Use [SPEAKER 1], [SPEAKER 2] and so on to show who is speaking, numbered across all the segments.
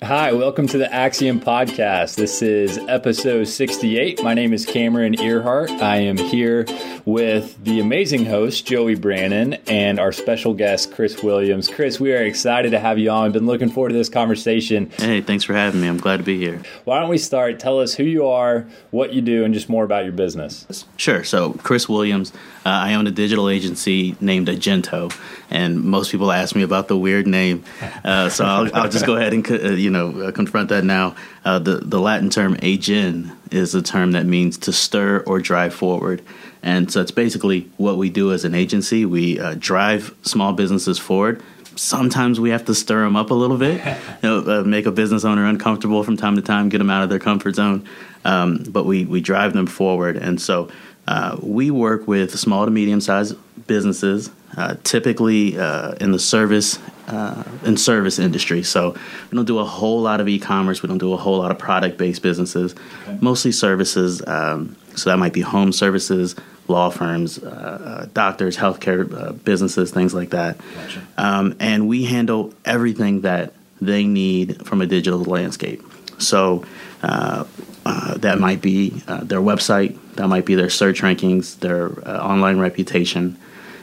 [SPEAKER 1] Hi, welcome to the Axiom Podcast. This is episode 68. My name is Cameron Earhart. I am here with the amazing host, Joey Brannon, and our special guest, Chris Williams. Chris, we are excited to have you on. I've been looking forward to this conversation.
[SPEAKER 2] Hey, thanks for having me. I'm glad to be here.
[SPEAKER 1] Why don't we start? Tell us who you are, what you do, and just more about your business.
[SPEAKER 2] Sure. So, Chris Williams, uh, I own a digital agency named Agento, and most people ask me about the weird name. Uh, so, I'll, I'll, just go ahead and uh, you know uh, confront that now. Uh, the the Latin term "agen" is a term that means to stir or drive forward, and so it's basically what we do as an agency. We uh, drive small businesses forward. Sometimes we have to stir them up a little bit, you know, uh, make a business owner uncomfortable from time to time, get them out of their comfort zone. Um, but we we drive them forward, and so. Uh, we work with small to medium sized businesses, uh, typically uh, in the service uh, in service industry. So we don't do a whole lot of e-commerce. We don't do a whole lot of product-based businesses. Okay. Mostly services. Um, so that might be home services, law firms, uh, uh, doctors, healthcare uh, businesses, things like that. Gotcha. Um, and we handle everything that they need from a digital landscape. So uh, uh, that might be their website, that might be their search rankings, their online reputation.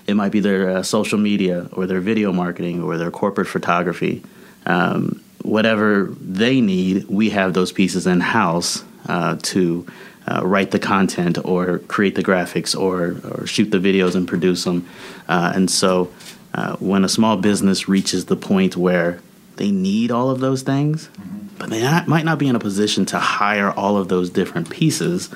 [SPEAKER 2] It might be their uh, social media or their video marketing or their corporate photography. Um, whatever they need, we have those pieces in house uh, to uh, write the content or create the graphics or, or shoot the videos and produce them. Uh, and so uh, when a small business reaches the point where they need all of those things, mm-hmm. but they not, might not be in a position to hire all of those different pieces,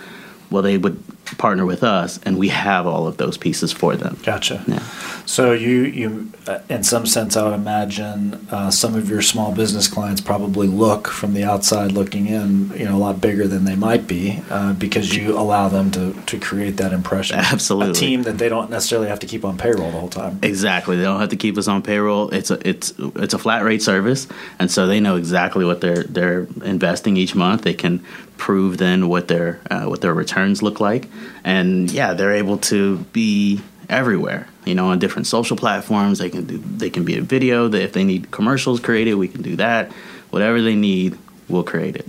[SPEAKER 2] well, they would partner with us, and we have all of those pieces for them.
[SPEAKER 3] Gotcha. Yeah. So you you uh, in some sense, I would imagine uh, some of your small business clients probably look from the outside looking in, you know, a lot bigger than they might be uh, because you allow them to to create that impression.
[SPEAKER 2] Absolutely.
[SPEAKER 3] A team that they don't necessarily have to keep on payroll the whole time.
[SPEAKER 2] Exactly. They don't have to keep us on payroll. It's a it's it's a flat rate service, and so they know exactly what they're they're investing each month. They can prove then what their uh, what their returns look like, and yeah, they're able to be everywhere. You know, on different social platforms, they can do they can be a video. That if they need commercials created, we can do that. Whatever they need, we'll create it.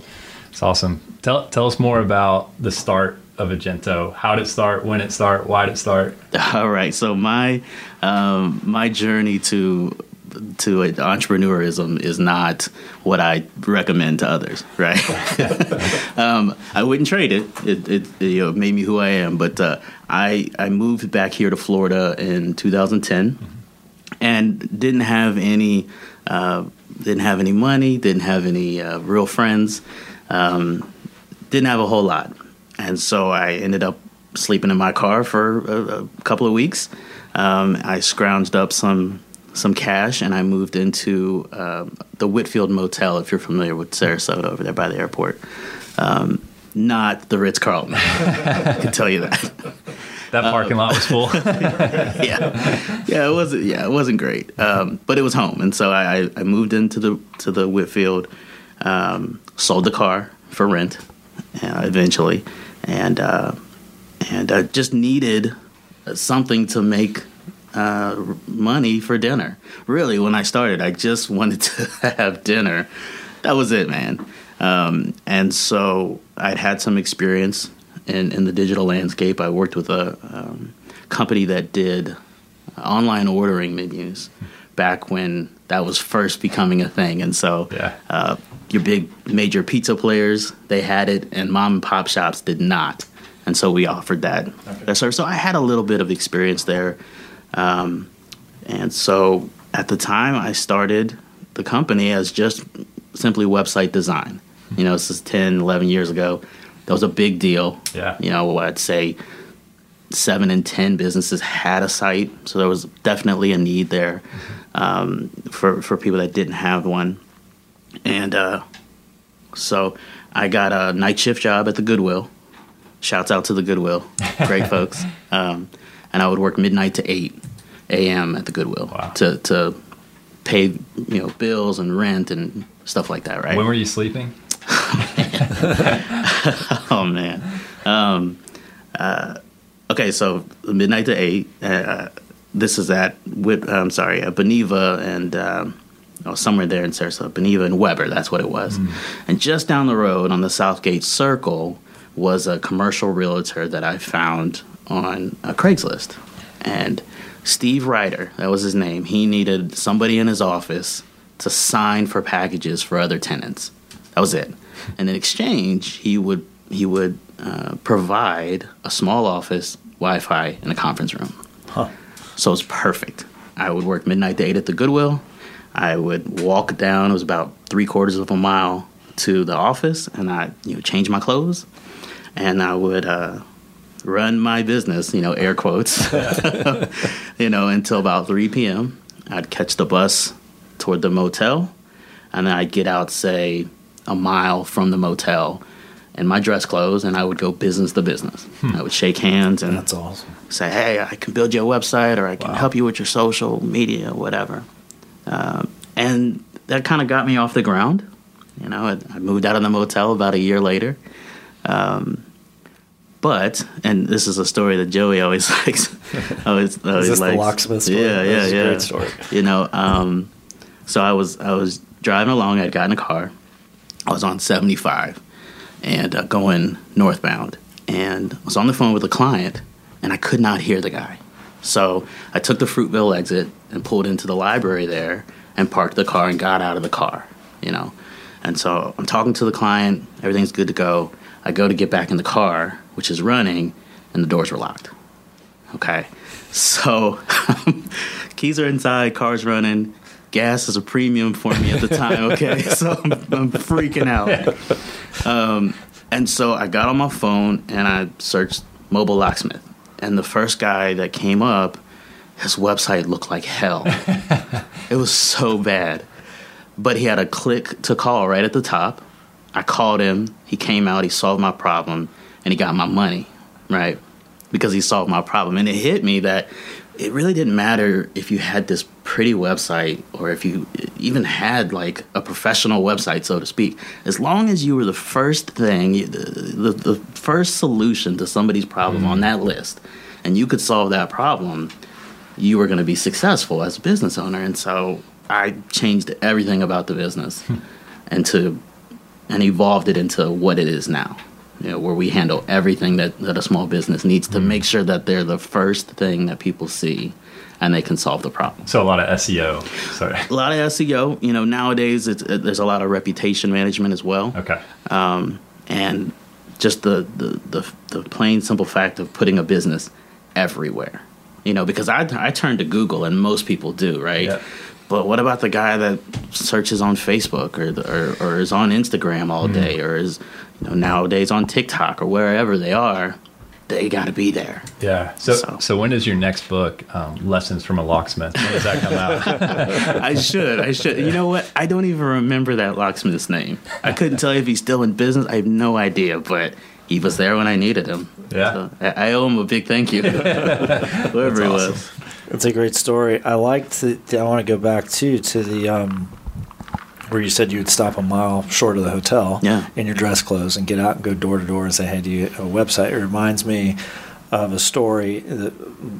[SPEAKER 1] It's awesome. Tell tell us more about the start of Agento. How did it start? When it start? Why did it start?
[SPEAKER 2] All right. So my um, my journey to to it, entrepreneurism is not what I recommend to others, right? um, I wouldn't trade it. It, it, it you know, made me who I am. But uh, I I moved back here to Florida in 2010, mm-hmm. and didn't have any uh, didn't have any money, didn't have any uh, real friends, um, didn't have a whole lot, and so I ended up sleeping in my car for a, a couple of weeks. Um, I scrounged up some some cash and I moved into uh, the Whitfield Motel, if you're familiar with Sarasota over there by the airport. Um, not the Ritz Carlton. I can tell you that.
[SPEAKER 1] That parking um, lot was full.
[SPEAKER 2] yeah, yeah, it wasn't. Yeah, it wasn't great, um, but it was home, and so I, I moved into the to the Whitfield, um, sold the car for rent, uh, eventually, and uh, and I just needed something to make uh, money for dinner. Really, when I started, I just wanted to have dinner. That was it, man. Um, and so I'd had some experience in, in the digital landscape. I worked with a um, company that did online ordering menus back when that was first becoming a thing. And so yeah. uh, your big major pizza players, they had it, and mom and pop shops did not. And so we offered that, okay. So I had a little bit of experience there. Um, and so at the time, I started the company as just simply website design. You know, this is 10, 11 years ago. That was a big deal.
[SPEAKER 1] Yeah.
[SPEAKER 2] You know, I'd say seven in 10 businesses had a site. So there was definitely a need there um, for, for people that didn't have one. And uh, so I got a night shift job at the Goodwill. Shouts out to the Goodwill. Great folks. Um, and I would work midnight to eight a.m. at the Goodwill wow. to to pay you know bills and rent and stuff like that. Right?
[SPEAKER 1] When were you sleeping?
[SPEAKER 2] oh man. Um, uh, okay, so midnight to eight. Uh, this is at I'm sorry, at Beneva and um, was somewhere there in Sarasota, Beneva and Webber, that's what it was. And just down the road on the Southgate Circle was a commercial realtor that I found on uh, Craigslist. And Steve Ryder, that was his name, he needed somebody in his office to sign for packages for other tenants. That was it. And in exchange, he would he would uh, provide a small office, Wi-Fi, and a conference room.
[SPEAKER 3] Huh.
[SPEAKER 2] So it's perfect. I would work midnight to eight at the Goodwill. I would walk down. It was about three quarters of a mile to the office, and I you know change my clothes, and I would uh, run my business. You know, air quotes. you know, until about three p.m. I'd catch the bus toward the motel, and then I'd get out, say, a mile from the motel. In my dress clothes, and I would go business to business. I would shake hands and
[SPEAKER 3] That's awesome.
[SPEAKER 2] say, hey, I can build you a website or I can
[SPEAKER 3] Wow.
[SPEAKER 2] help you with your social media, whatever. Um, and that kind of got me off the ground. You know, I, I moved out of the motel about a year later. Um, but, and this is a story that Joey always likes. always, always
[SPEAKER 3] this the locksmith story?
[SPEAKER 2] Yeah, yeah, yeah.
[SPEAKER 3] great story.
[SPEAKER 2] You know, um, so I was I was driving along. I'd gotten a car. I was on 75 and uh, going northbound, and I was on the phone with a client, and I could not hear the guy. So I took the Fruitville exit and pulled into the library there and parked the car and got out of the car. You know, and so I'm talking to the client. Everything's good to go. I go to get back in the car, which is running, and the doors were locked. Okay. So keys are inside, car's running. Gas is a premium for me at the time. Okay. So I'm, I'm freaking out. Um, and so I got on my phone and I searched mobile locksmith. And the first guy that came up, his website looked like hell. it was so bad. But he had a click to call right at the top. I called him. He came out. He solved my problem, and he got my money, right? Because he solved my problem. And it hit me that it really didn't matter if you had this pretty website or if you even had like a professional website, so to speak. As long as you were the first thing, the, the, the first solution to somebody's problem on that list, and you could solve that problem, you were going to be successful as a business owner. And so I changed everything about the business hmm. and to and evolved it into what it is now. You know, where we handle everything that, that a small business needs to make sure that they're the first thing that people see and they can solve the problem.
[SPEAKER 1] So a lot of SEO. Sorry.
[SPEAKER 2] A lot of SEO, you know, nowadays it's, it, there's a lot of reputation management as well
[SPEAKER 1] Okay.
[SPEAKER 2] um, and just the, the, the, the plain simple fact of putting a business everywhere. You know, because I, I turn to Google and most people do, right?
[SPEAKER 1] Yeah.
[SPEAKER 2] But what about the guy that searches on Facebook or, the, or, or is on Instagram all day or is you know, nowadays on TikTok or wherever they are? They got to be there.
[SPEAKER 1] Yeah. So, so,
[SPEAKER 2] So-
[SPEAKER 1] when is your next book, um, Lessons from a Locksmith? When does that come out?
[SPEAKER 2] I should. I should. You know what? I don't even remember that locksmith's name. I couldn't tell you if he's still in business. I have no idea, but he was there when I needed him.
[SPEAKER 1] Yeah.
[SPEAKER 2] So I, I owe him a big thank you. Whoever he
[SPEAKER 1] awesome.
[SPEAKER 2] was.
[SPEAKER 3] It's a great story. I like to. I want to go back too to the um, where you said you would stop a mile short of the hotel
[SPEAKER 2] Yeah.
[SPEAKER 3] in your dress clothes and get out and go door to door and say, "Hey, do you have a website?" It reminds me of a story that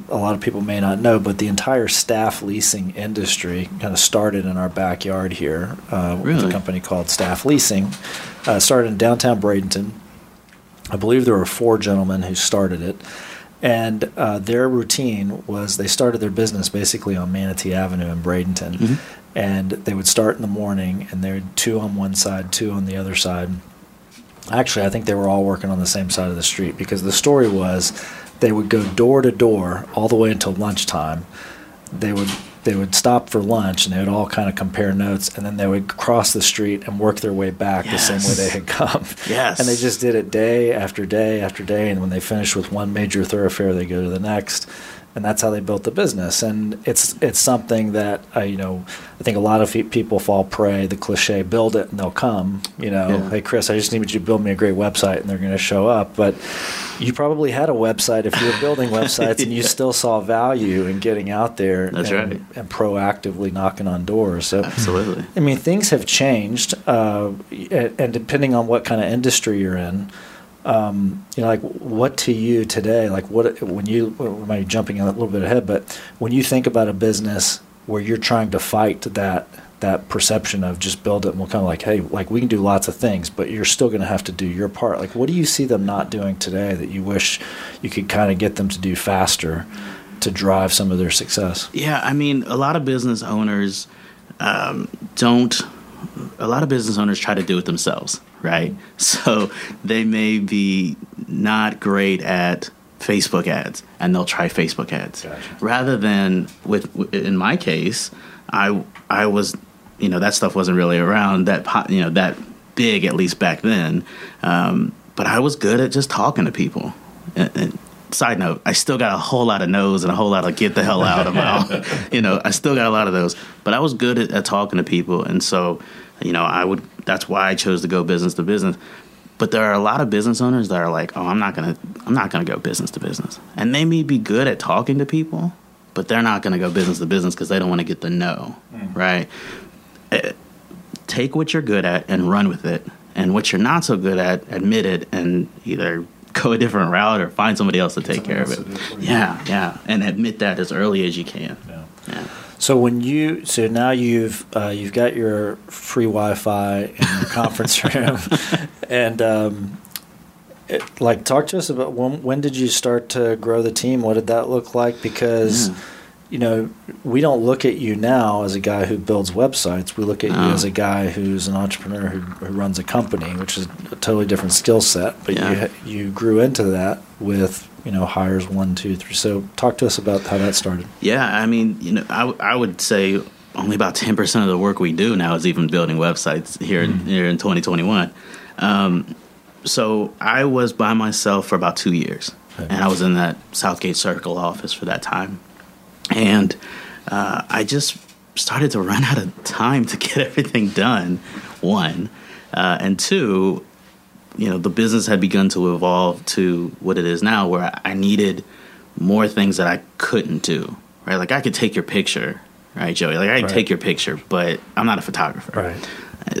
[SPEAKER 3] a lot of people may not know, but the entire staff leasing industry kind of started in our backyard here uh, with a company called Staff Leasing. Uh, started in downtown Bradenton. I believe there were four gentlemen who started it. And uh, their routine was they started their business basically on Manatee Avenue in Bradenton. And they would start in the morning, and they would two on one side, two on the other side. Actually, I think they were all working on the same side of the street because the story was they would go door to door all the way until lunchtime. They would they would stop for lunch and they would all kind of compare notes, and then they would cross the street and work their way back the same way they had come.
[SPEAKER 2] Yes.
[SPEAKER 3] And they just did it day after day after day. And when they finished with one major thoroughfare, they go to the next. And that's how they built the business. And it's it's something that uh, you know I think a lot of people fall prey the cliche build it and they'll come. You know,
[SPEAKER 2] Yeah.
[SPEAKER 3] hey Chris, I just need you to build me a great website and they're going to show up. But you probably had a website if you were building websites and you still saw value in getting out there and,
[SPEAKER 2] right.
[SPEAKER 3] and proactively knocking on doors. So
[SPEAKER 2] Absolutely.
[SPEAKER 3] I mean, things have changed, uh, and depending on what kind of industry you're in, um, you know, like what to you today, like what when you, well, we might be jumping a little bit ahead, but when you think about a business where you're trying to fight that that perception of just build it and we'll kind of like, hey, like we can do lots of things, but you're still going to have to do your part. Like, what do you see them not doing today that you wish you could kind of get them to do faster to drive some of their success?
[SPEAKER 2] Yeah, I mean, a lot of business owners um, don't. A lot of business owners try to do it themselves, right? So they may be not great at Facebook ads, and they'll try Facebook ads
[SPEAKER 3] Gotcha.
[SPEAKER 2] rather than with. In my case, I I was, you know, that stuff wasn't really around that po- you know that big at least back then, um, but I was good at just talking to people. And, and side note, I still got a whole lot of no's and a whole lot of get the hell out of mouth. you know, I still got a lot of those, but I was good at, at talking to people, and so you know, I would. That's why I chose to go business to business. But there are a lot of business owners that are like, "Oh, I'm not gonna, I'm not gonna go business to business," and they may be good at talking to people, but they're not gonna go business to business because they don't want to get the no, right? Eh, Take what you're good at and run with it, and what you're not so good at, admit it, and either go a different route or find somebody else to take care of it.
[SPEAKER 3] to do it for you.
[SPEAKER 2] Yeah, yeah, and admit that as early as you can.
[SPEAKER 3] Yeah.
[SPEAKER 2] Yeah.
[SPEAKER 3] So when you so now you've uh, you've got your free Wi-Fi in your conference room, and um, it, like talk to us about when when did you start to grow the team? What did that look like? Because
[SPEAKER 2] Yeah.
[SPEAKER 3] you know we don't look at you now as a guy who builds websites. We look at you as a guy who's an entrepreneur who, who runs a company, which is a totally different skill set. But
[SPEAKER 2] Yeah.
[SPEAKER 3] you you grew into that with you know hires one, two, three. So talk to us about how that started.
[SPEAKER 2] Yeah, I mean, you know, i, I would say only about ten percent of the work we do now is even building websites here in, here in 2021. Um, so I was by myself for about two years,
[SPEAKER 3] Okay.
[SPEAKER 2] and I was in that Southgate Circle office for that time, and uh, I just started to run out of time to get everything done. One, uh, and two, you know, the business had begun to evolve to what it is now, where I needed more things that I couldn't do. Right, like I could take your picture, right, Joey? Like I could
[SPEAKER 3] Right.
[SPEAKER 2] take your picture, but I'm not a photographer.
[SPEAKER 3] Right.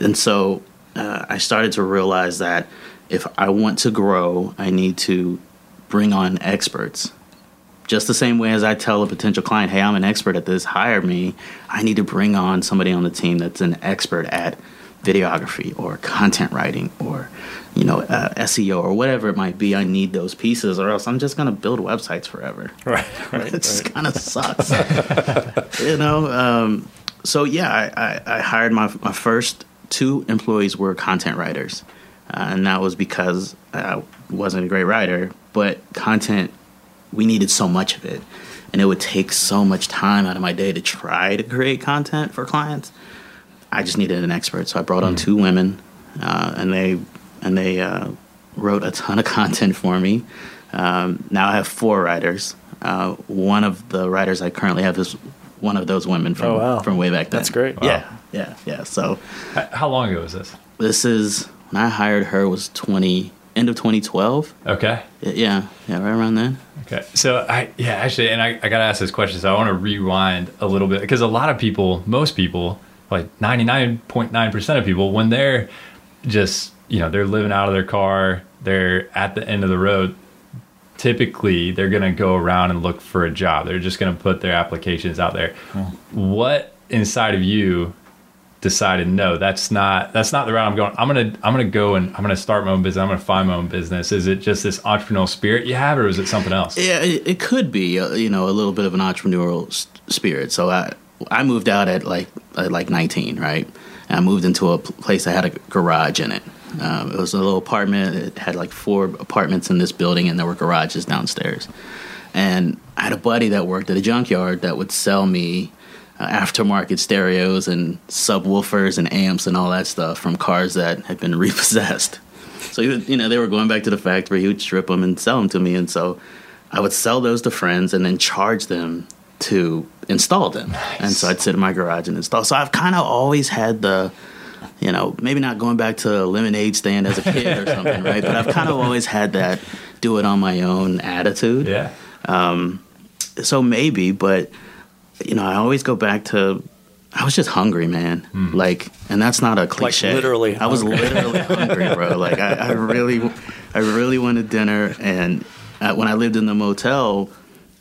[SPEAKER 2] And so uh, I started to realize that if I want to grow, I need to bring on experts. Just the same way as I tell a potential client, hey, I'm an expert at this, hire me, I need to bring on somebody on the team that's an expert at videography or content writing or you know uh, SEO or whatever it might be. I need those pieces, or else I'm just going to build websites forever
[SPEAKER 3] Right. Right.
[SPEAKER 2] it just kind of sucks. you know, um, so yeah, I, I, I hired my my first two employees were content writers, uh, and that was because I wasn't a great writer, but content we needed so much of it, and it would take so much time out of my day to try to create content for clients. I just needed an expert, so I brought on two women, uh, and they and they uh, wrote a ton of content for me. Um, now I have four writers. Uh, one of the writers I currently have is one of those women from
[SPEAKER 3] Oh, wow.
[SPEAKER 2] from way back then.
[SPEAKER 3] That's great.
[SPEAKER 2] Yeah, yeah, yeah. So
[SPEAKER 1] How long ago was this?
[SPEAKER 2] this is when I hired her was twenty end of twenty twelve.
[SPEAKER 1] Okay.
[SPEAKER 2] Yeah, yeah, right around then.
[SPEAKER 1] Okay. So I yeah, actually and I, I gotta ask this question. So I want to rewind a little bit because a lot of people, most people, like ninety nine point nine percent of people, when they're just you know, they're living out of their car, they're at the end of the road, typically they're gonna go around and look for a job. They're just gonna put their applications out there. What inside of you decided no that's not that's not the route i'm going i'm gonna i'm gonna go and i'm gonna start my own business i'm gonna find my own business is it just this entrepreneurial spirit you have or is it something else
[SPEAKER 2] Yeah, it, it could be, uh, you know, a little bit of an entrepreneurial spirit. So I, I moved out at like at like 19, right? And I moved into a place that had a garage in it. Um, it was a little apartment. It had like four apartments in this building, and there were garages downstairs. And I had a buddy that worked at a junkyard that would sell me uh, aftermarket stereos and subwoofers and amps and all that stuff from cars that had been repossessed. So he would, you know, they were going back to the factory. He would strip them and sell them to me, and so I would sell those to friends and then charge them to install them. And so I'd sit in my garage and install. So I've kind of always had the, you know, maybe not going back to a lemonade stand as a kid or something, right? But I've kind of always had that do it on my own attitude
[SPEAKER 1] yeah Um,
[SPEAKER 2] so maybe, but you know, I always go back to I was just hungry, man. Like, and that's not a cliche.
[SPEAKER 3] literally
[SPEAKER 2] I was
[SPEAKER 3] hungry.
[SPEAKER 2] literally hungry, bro. Like, I, I really, I really wanted dinner. And uh, when I lived in the motel,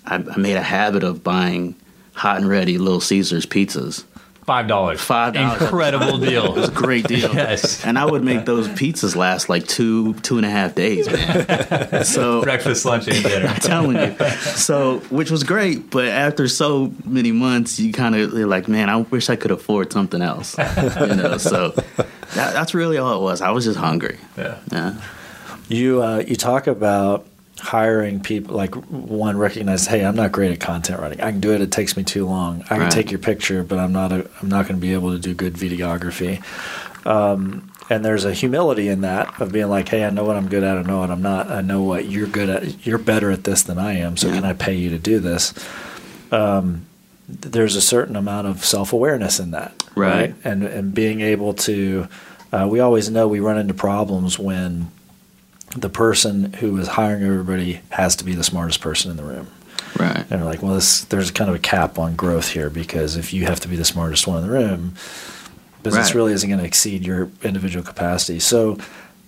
[SPEAKER 2] I, I made a habit of buying hot and ready Little Caesars pizzas
[SPEAKER 1] Five dollars.
[SPEAKER 2] Five dollars.
[SPEAKER 1] Incredible deal.
[SPEAKER 2] It was a great deal.
[SPEAKER 1] Yes.
[SPEAKER 2] And I would make those pizzas last like two, two and a half days, man. So
[SPEAKER 1] Breakfast, lunch, and dinner.
[SPEAKER 2] I'm telling you. So, which was great, but after so many months, you kind of like, man, I wish I could afford something else. You know, so that, that's really all it was. I was just hungry.
[SPEAKER 1] Yeah.
[SPEAKER 2] Yeah.
[SPEAKER 3] You uh, you talk about hiring people like one recognize hey i'm not great at content writing. I can do it. It takes me too long. I can
[SPEAKER 2] Right.
[SPEAKER 3] take your picture but i'm not a, i'm not going to be able to do good videography. Um, and there's a humility in that of being like hey i know what i'm good at. I know what i'm not. I know what you're good at. You're better at this than i am so
[SPEAKER 2] Yeah.
[SPEAKER 3] can i pay you to do this? Um, there's a certain amount of self-awareness in that
[SPEAKER 2] Right.
[SPEAKER 3] and and being able to uh, we always know we run into problems when the person who is hiring everybody has to be the smartest person in the room.
[SPEAKER 2] Right.
[SPEAKER 3] And they're like, well, this, there's kind of a cap on growth here because if you have to be the smartest one in the room, business
[SPEAKER 2] Right.
[SPEAKER 3] really isn't going to exceed your individual capacity. So,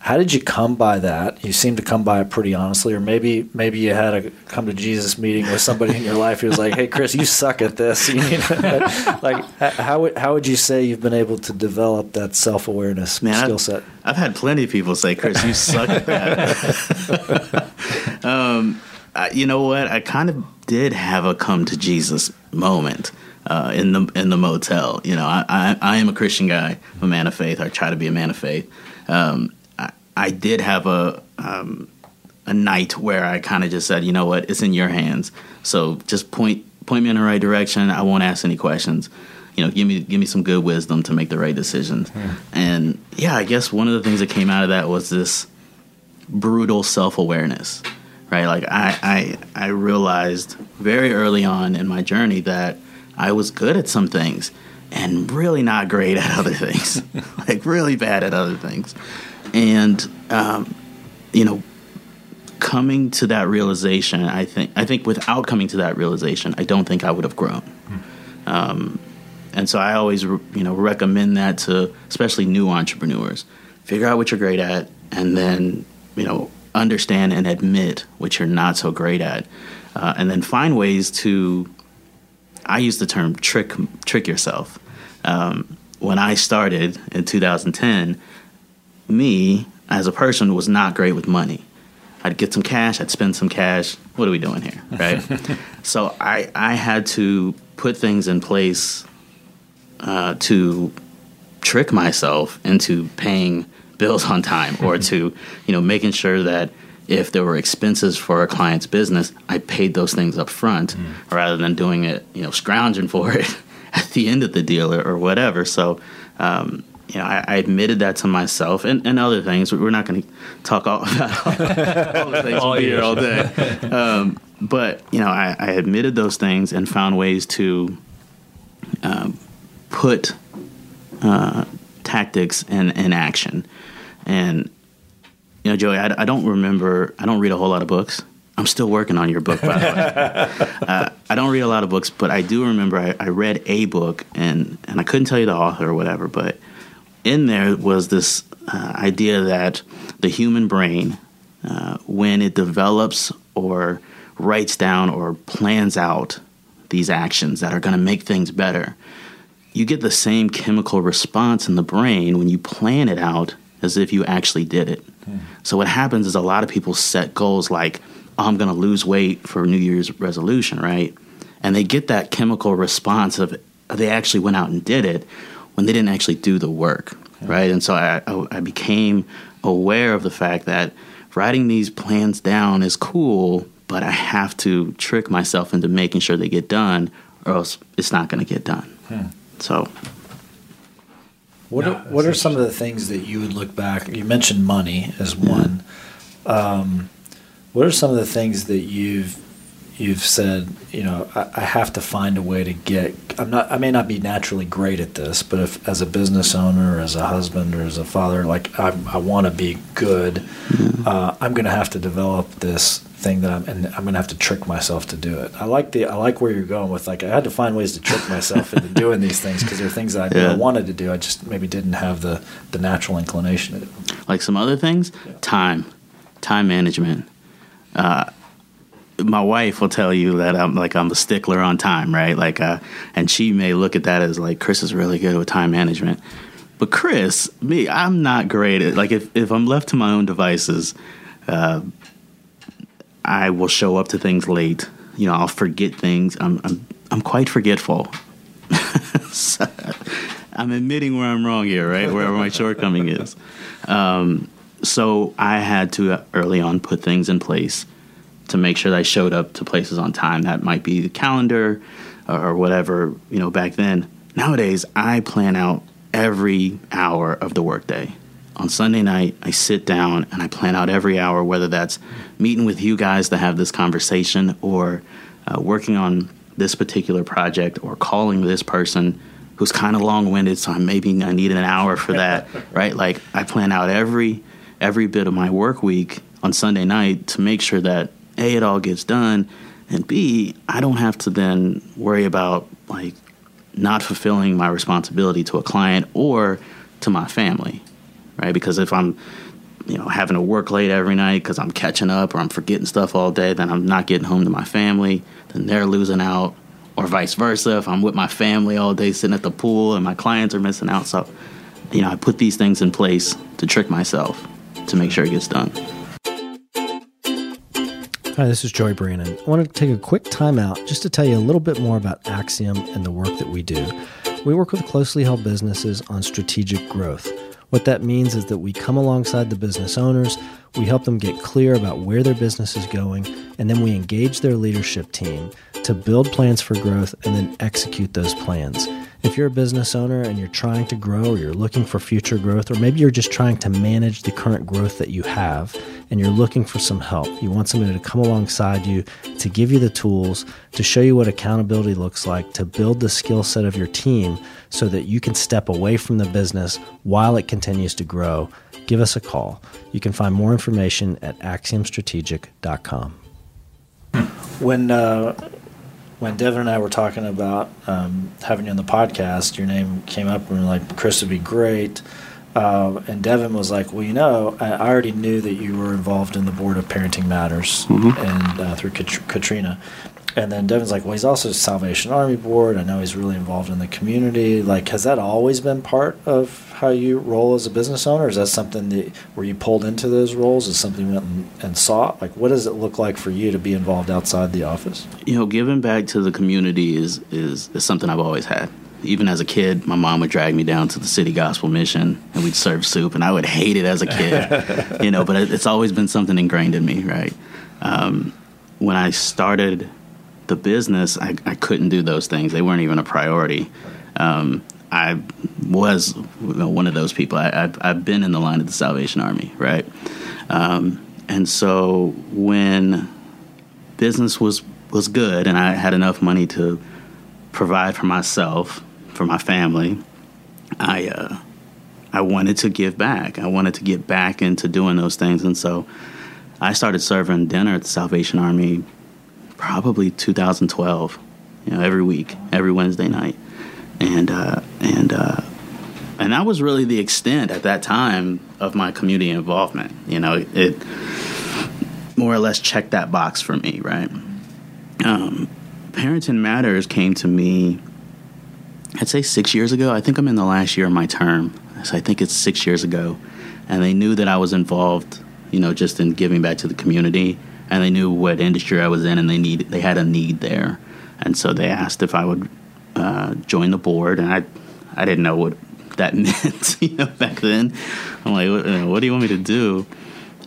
[SPEAKER 3] how did you come by that? You seem to come by it pretty honestly, or maybe maybe you had a come to Jesus meeting with somebody in your life who was like, "Hey, Chris, you suck at this." You know, like, how would how would you say you've been able to develop that self awareness skill set?
[SPEAKER 2] I've had plenty of people say, "Chris, you suck at that." um, I, you know what? I kind of did have a come to Jesus moment uh, in the in the motel. You know, I, I I am a Christian guy, I'm a man of faith. I try to be a man of faith. Um, I, did have a um, a night where I kind of just said, you know what, it's in your hands. So just point point me in the right direction. I won't ask any questions. You know, give me give me some good wisdom to make the right decisions. And yeah, I guess one of the things that came out of that was this brutal self awareness, right? Like I, I I realized very early on in my journey that I was good at some things and really not great at other things, like really bad at other things. And um, you know, coming to that realization, I think I think without coming to that realization, I don't think I would have grown. Um, and so I always, you know, recommend that to especially new entrepreneurs. Figure out what you're great at, and then you know understand and admit what you're not so great at, uh, and then find ways to. I use the term trick trick yourself. Um, when I started in 2010, me as a person was not great with money. I'd get some cash, I'd spend some cash. What are we doing here, right? so I I had to put things in place uh, to trick myself into paying bills on time, or to you know making sure that if there were expenses for a client's business, I paid those things up front rather than doing it you know scrounging for it at the end of the deal or, or whatever. So. Um, you know, I, I admitted that to myself and, and other things. We're not going to talk all about all, all the things.
[SPEAKER 1] All
[SPEAKER 2] We'll be here
[SPEAKER 1] ears.
[SPEAKER 2] all day. Um, but you know, I, I admitted those things and found ways to um, put uh, tactics in, in action. And you know, Joey, I, I don't remember. I don't read a whole lot of books. I'm still working on your book, by the way. uh, I don't read a lot of books, but I do remember I, I read a book, and and I couldn't tell you the author or whatever, but in there was this uh, idea that the human brain, uh, when it develops or writes down or plans out these actions that are going to make things better, you get the same chemical response in the brain when you plan it out as if you actually did it. So what happens is a lot of people set goals like, oh, I'm going to lose weight for New Year's resolution, right? And they get that chemical response of they actually went out and did it when they didn't actually do the work, right? And so I, I, I became aware of the fact that writing these plans down is cool, but I have to trick myself into making sure they get done, or else it's not going to get done. So
[SPEAKER 3] What
[SPEAKER 1] No,
[SPEAKER 3] are, what are some of the things that you would look back? You mentioned money as one. Um, what are some of the things that you've you've said? You know, I, I have to find a way to get. I'm not. I may not be naturally great at this, but if as a business owner, as a husband, or as a father, like I, I want to be good, uh, I'm going to have to develop this thing that I'm, and I'm going to have to trick myself to do it. I like the. I like where you're going with. Like I had to find ways to trick myself into doing these things because they're things that I,
[SPEAKER 2] Yeah.
[SPEAKER 3] I wanted to do. I just maybe didn't have the the natural inclination to do.
[SPEAKER 2] like some other things, time, time management. Uh, my wife will tell you that I'm like I'm a stickler on time, right? Like, uh, and she may look at that as like Chris is really good with time management. But Chris, me, I'm not great at like if if I'm left to my own devices, uh, I will show up to things late. You know, I'll forget things. I'm I'm I'm quite forgetful. so, I'm admitting where I'm wrong here, right? Where my shortcoming is. Um, so I had to uh, early on put things in place to make sure that I showed up to places on time. That might be the calendar or whatever, you know, back then. Nowadays, I plan out every hour of the workday. On Sunday night, I sit down and I plan out every hour, whether that's meeting with you guys to have this conversation or uh, working on this particular project or calling this person who's kind of long-winded so I maybe i need an hour for that right like i plan out every every bit of my work week on sunday night to make sure that a it all gets done and b i don't have to then worry about like not fulfilling my responsibility to a client or to my family right? Because if i'm you know having to work late every night because i'm catching up or i'm forgetting stuff all day then i'm not getting home to my family then they're losing out or vice versa. If i'm with my family all day sitting at the pool and my clients are missing out so you know i put these things in place to trick myself to make sure it gets done
[SPEAKER 4] Hi, this is Joey Brannon. I wanted to take a quick time out just to tell you a little bit more about Axiom and the work that we do. We work with closely held businesses on strategic growth. What that means is that we come alongside the business owners, we help them get clear about where their business is going, and then we engage their leadership team to build plans for growth and then execute those plans. If you're a business owner and you're trying to grow or you're looking for future growth, or maybe you're just trying to manage the current growth that you have and you're looking for some help, you want somebody to come alongside you to give you the tools, to show you what accountability looks like, to build the skill set of your team so that you can step away from the business while it continues to grow, give us a call. You can find more information at axiomstrategic.com.
[SPEAKER 3] When uh, when Devin and I were talking about um, having you on the podcast, your name came up, and we were like, "Chris would be great." Uh, and Devin was like, "Well, you know, I already knew that you were involved in the board of Parenting Matters,
[SPEAKER 2] Mhm.
[SPEAKER 3] and uh, through Kat- Katrina." And then Devin's like, "Well, he's also Salvation Army board. I know he's really involved in the community. Like, has that always been part of how you roll as a business owner? Is that something that where you pulled into those roles? Is something you went and, and sought? Like, what does it look like for you to be involved outside the office?"
[SPEAKER 2] you know giving back to the community is is, is something i've always had even as a kid my mom would drag me down to the city gospel mission and we'd serve soup and i would hate it as a kid you know but it's always been something ingrained in me right um, when i started the business I, I couldn't do those things. They weren't even a priority. Um, i was one of those people. I, I've, I've been in the line of the salvation army right? Um, and so when business was was good and I had enough money to provide for myself, for my family, I uh, I wanted to give back. I wanted to get back into doing those things, and so I started serving dinner at the Salvation Army probably 2012. You know, every week, every Wednesday night, and uh, and uh, and that was really the extent at that time of my community involvement. You know, it more or less checked that box for me, right? Um, Parenting Matters came to me, I'd say six years ago. I think I'm in the last year of my term, so I think it's six years ago. And they knew that I was involved, you know, just in giving back to the community, and they knew what industry I was in, and they need they had a need there, and so they asked if I would uh, join the board, and I I didn't know what that meant, you know, back then. I'm like, what, uh, what do you want me to do?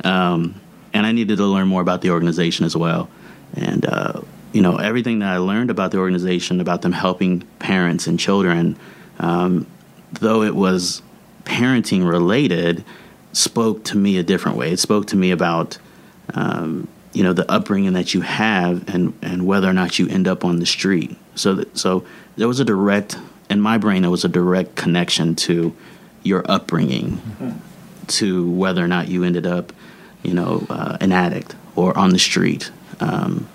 [SPEAKER 2] Um, and I needed to learn more about the organization as well. And uh, you know, everything that I learned about the organization, about them helping parents and children, um, though it was parenting related, spoke to me a different way. It spoke to me about um, you know the upbringing that you have and and whether or not you end up on the street. So that, so there was a direct in my brain. There was a direct connection to your upbringing to whether or not you ended up, you know, uh, an addict or on the street. Um,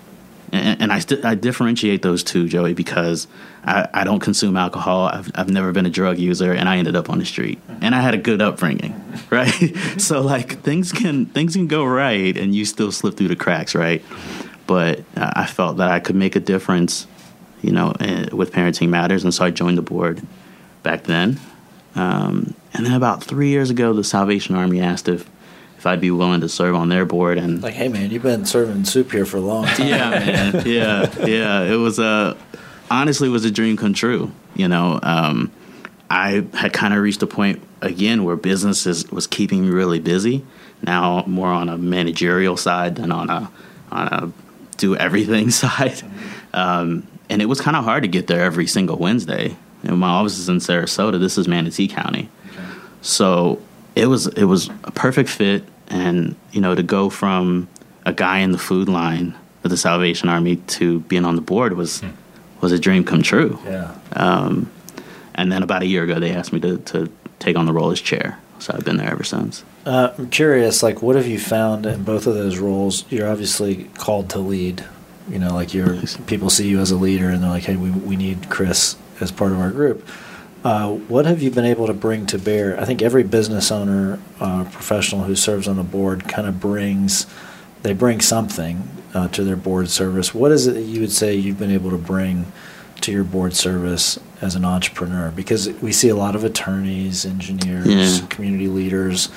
[SPEAKER 2] and, and I, st- I differentiate those two, Joey, because I, I don't consume alcohol. I've, I've never been a drug user, and I ended up on the street. And I had a good upbringing, right? so like things can things can go right, and you still slip through the cracks, right? but uh, I felt that I could make a difference, you know, eh, with Parenting Matters, and so I joined the board back then. Um, and then about three years ago, the Salvation Army asked if if I'd be willing to serve on their board, and
[SPEAKER 3] Like, hey man, you've been serving soup here for a long time.
[SPEAKER 2] yeah, man. Yeah, yeah. It was a honestly was a dream come true. You know, um, I had kind of reached a point again where business is, was keeping me really busy. Now more on a managerial side than on a on a do everything side. Um, and it was kind of hard to get there every single Wednesday. And my office is in Sarasota. This is Manatee County. So it was it was a perfect fit, and you know to go from a guy in the food line of the Salvation Army to being on the board was was a dream come true.
[SPEAKER 3] Yeah.
[SPEAKER 2] Um, and then about a year ago, they asked me to to take on the role as chair. So I've been there ever since.
[SPEAKER 3] Uh, I'm curious, like, what have you found in both of those roles? You're obviously called to lead. You know, like you're people see you as a leader, and they're like, "Hey, we we need Chris as part of our group." Uh, what have you been able to bring to bear? I think every business owner, uh, professional who serves on the board, kind of brings they bring something uh, to their board service. What is it that you would say you've been able to bring to your board service as an entrepreneur? Because we see a lot of attorneys, engineers,
[SPEAKER 2] Yeah.
[SPEAKER 3] community leaders.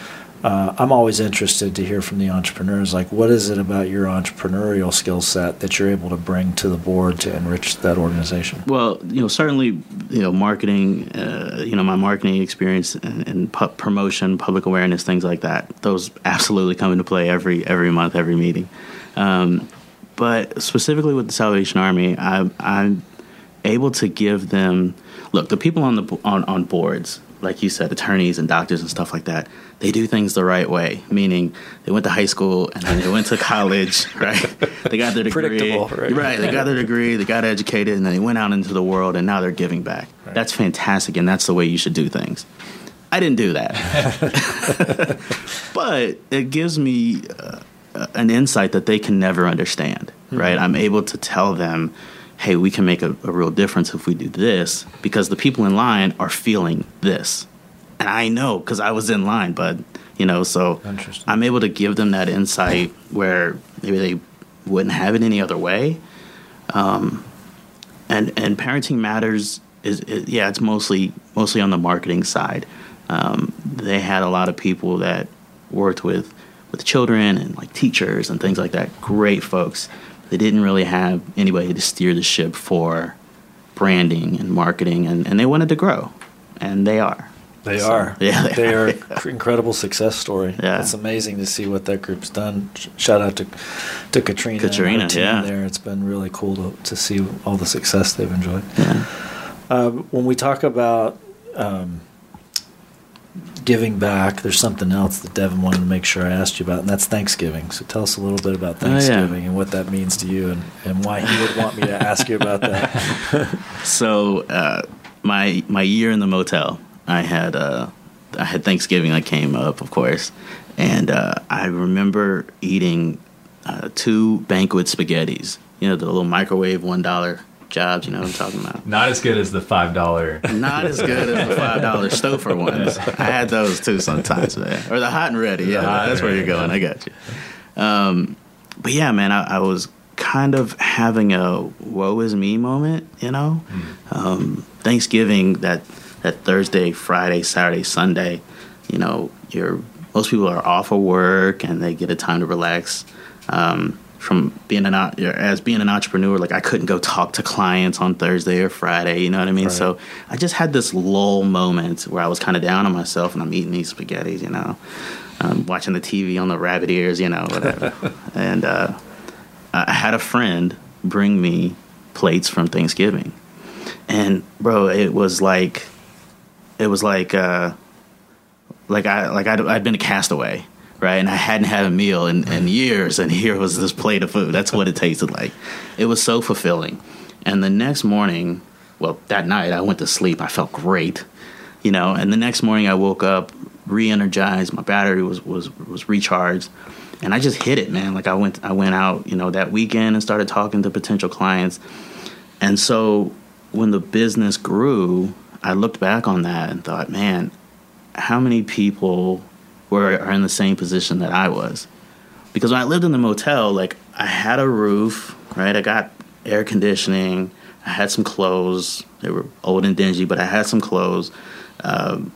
[SPEAKER 3] Uh, I'm always interested to hear from the entrepreneurs. Like, what is it about your entrepreneurial skill set that you're able to bring to the board to enrich that organization?
[SPEAKER 2] Well, you know, certainly, you know, marketing, uh, you know, my marketing experience and, and pu- promotion, public awareness, things like that. Those absolutely come into play every every month, every meeting. Um, but specifically with the Salvation Army, I, I'm able to give them. Look, the people on the on on boards, like you said, attorneys and doctors and stuff like that. They do things the right way, meaning they went to high school and then they went to college, right? They got their degree,
[SPEAKER 3] right?
[SPEAKER 2] right? They got their degree, they got educated, and then they went out into the world, and now they're giving back. That's fantastic, and that's the way you should do things. I didn't do that, but it gives me uh, an insight that they can never understand. Right? I'm able to tell them, "Hey, we can make a, a real difference if we do this," because the people in line are feeling this, and I know because I was in line, but you know, so I'm able to give them that insight where maybe they wouldn't have it any other way. Um, and and parenting matters is, is yeah, it's mostly mostly on the marketing side. Um, they had a lot of people that worked with with children and like teachers and things like that. Great folks. They didn't really have anybody to steer the ship for branding and marketing, and, and they wanted to grow, and they are.
[SPEAKER 3] They
[SPEAKER 2] So,
[SPEAKER 3] are.
[SPEAKER 2] yeah, they
[SPEAKER 3] they
[SPEAKER 2] are.
[SPEAKER 3] are incredible success story.
[SPEAKER 2] Yeah.
[SPEAKER 3] It's amazing to see what that group's done. Shout out to to Katrina,
[SPEAKER 2] Katrina,
[SPEAKER 3] team
[SPEAKER 2] yeah.
[SPEAKER 3] there. It's been really cool to, to see all the success they've enjoyed.
[SPEAKER 2] Yeah.
[SPEAKER 3] Um, when we talk about um, giving back, there's something else that Devin wanted to make sure I asked you about, and that's Thanksgiving. So tell us a little bit about
[SPEAKER 2] Oh, yeah.
[SPEAKER 3] Thanksgiving and what that means to you, and, and why he would want me to ask you about that.
[SPEAKER 2] So uh, my my year in the motel, I had uh, I had Thanksgiving that came up, of course, and uh, I remember eating uh, two banquet spaghettis. You know the little microwave one dollar jobs. You know what I'm talking about.
[SPEAKER 1] Not as good as the five dollar.
[SPEAKER 2] Not as good as the five dollar Stouffer ones. I had those too sometimes, man. Or the hot and ready. Yeah, that's where you're going. I got you. Um, but yeah, man, I, I was kind of having a woe is me moment. You know, um, Thanksgiving that that Thursday, Friday, Saturday, Sunday. You know, you're most people are off of work and they get a time to relax. Um, from being an as being an entrepreneur, like I couldn't go talk to clients on Thursday or Friday. You know what I mean?
[SPEAKER 3] Right.
[SPEAKER 2] So I just had this lull moment where I was kind of down on myself, and I'm eating these spaghettis, you know, um, watching the TV on the rabbit ears, you know, whatever. and uh, I had a friend bring me plates from Thanksgiving, and bro, it was like, it was like, uh, like I like I'd, I'd been a castaway. Right, and I hadn't had a meal in, in years, and here was this plate of food. That's what it tasted like. It was so fulfilling. And the next morning, well, that night I went to sleep. I felt great, you know. And the next morning I woke up re-energized. My battery was was was recharged, and I just hit it, man. Like I went I went out, you know, that weekend and started talking to potential clients. And so when the business grew, I looked back on that and thought, man, how many people were are in the same position that I was? Because when I lived in the motel, like I had a roof, right? I got air conditioning. I had some clothes. They were old and dingy, but I had some clothes. Um,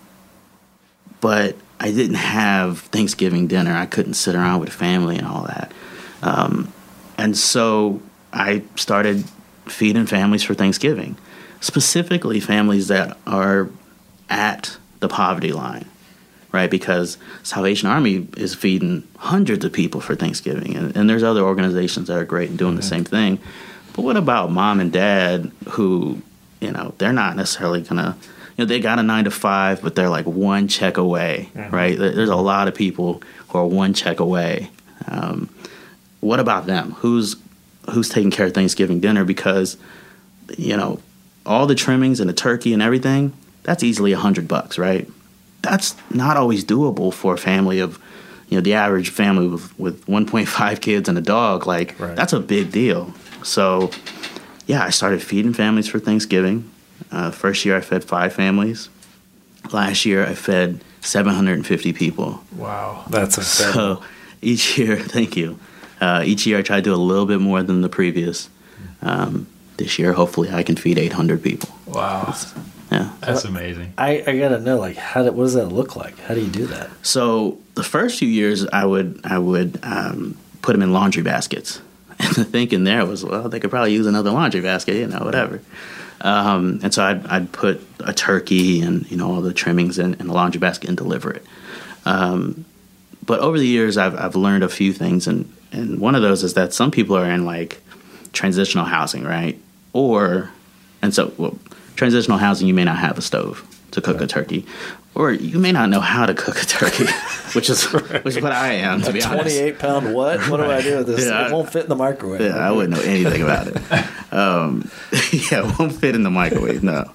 [SPEAKER 2] but I didn't have Thanksgiving dinner. I couldn't sit around with family and all that. Um, and so I started feeding families for Thanksgiving, specifically families that are at the poverty line, right? Because Salvation Army is feeding hundreds of people for Thanksgiving, and, and there's other organizations that are great and doing the same thing. But what about mom and dad who, you know, they're not necessarily gonna, you know, they got a nine to five, but they're like one check away, right? There's a lot of people who are one check away. Um, what about them? Who's who's taking care of Thanksgiving dinner? Because, you know, all the trimmings and the turkey and everything, that's easily a hundred bucks, right? That's not always doable for a family of, you know, the average family with, with 1.5 kids and a dog. Like,
[SPEAKER 3] Right.
[SPEAKER 2] that's a big deal. So, yeah, I started feeding families for Thanksgiving. Uh, first year, I fed five families. Last year, I fed 750 people.
[SPEAKER 1] Wow.
[SPEAKER 3] That's a
[SPEAKER 2] So each year, thank you. Uh, each year, I try to do a little bit more than the previous. Um, this year, hopefully, I can feed 800 people.
[SPEAKER 1] Wow.
[SPEAKER 2] Yeah.
[SPEAKER 1] That's amazing.
[SPEAKER 3] I, I gotta know, like, how do, what does that look like? How do you do that?
[SPEAKER 2] So the first few years, I would I would um, put them in laundry baskets, and the thinking there was, well, they could probably use another laundry basket, you know, whatever. Um, and so I'd, I'd put a turkey and you know all the trimmings in, in the laundry basket and deliver it. Um, but over the years, I've I've learned a few things, and and one of those is that some people are in like transitional housing, right? Or and so well, transitional housing, you may not have a stove to cook a turkey, or you may not know how to cook a turkey, which is which is what I am to be honest.
[SPEAKER 3] Twenty-eight pound what? What do I do with this?
[SPEAKER 2] Yeah,
[SPEAKER 3] it won't fit in the microwave.
[SPEAKER 2] Yeah, I wouldn't know anything about it. Um, yeah, it won't fit in the microwave. No.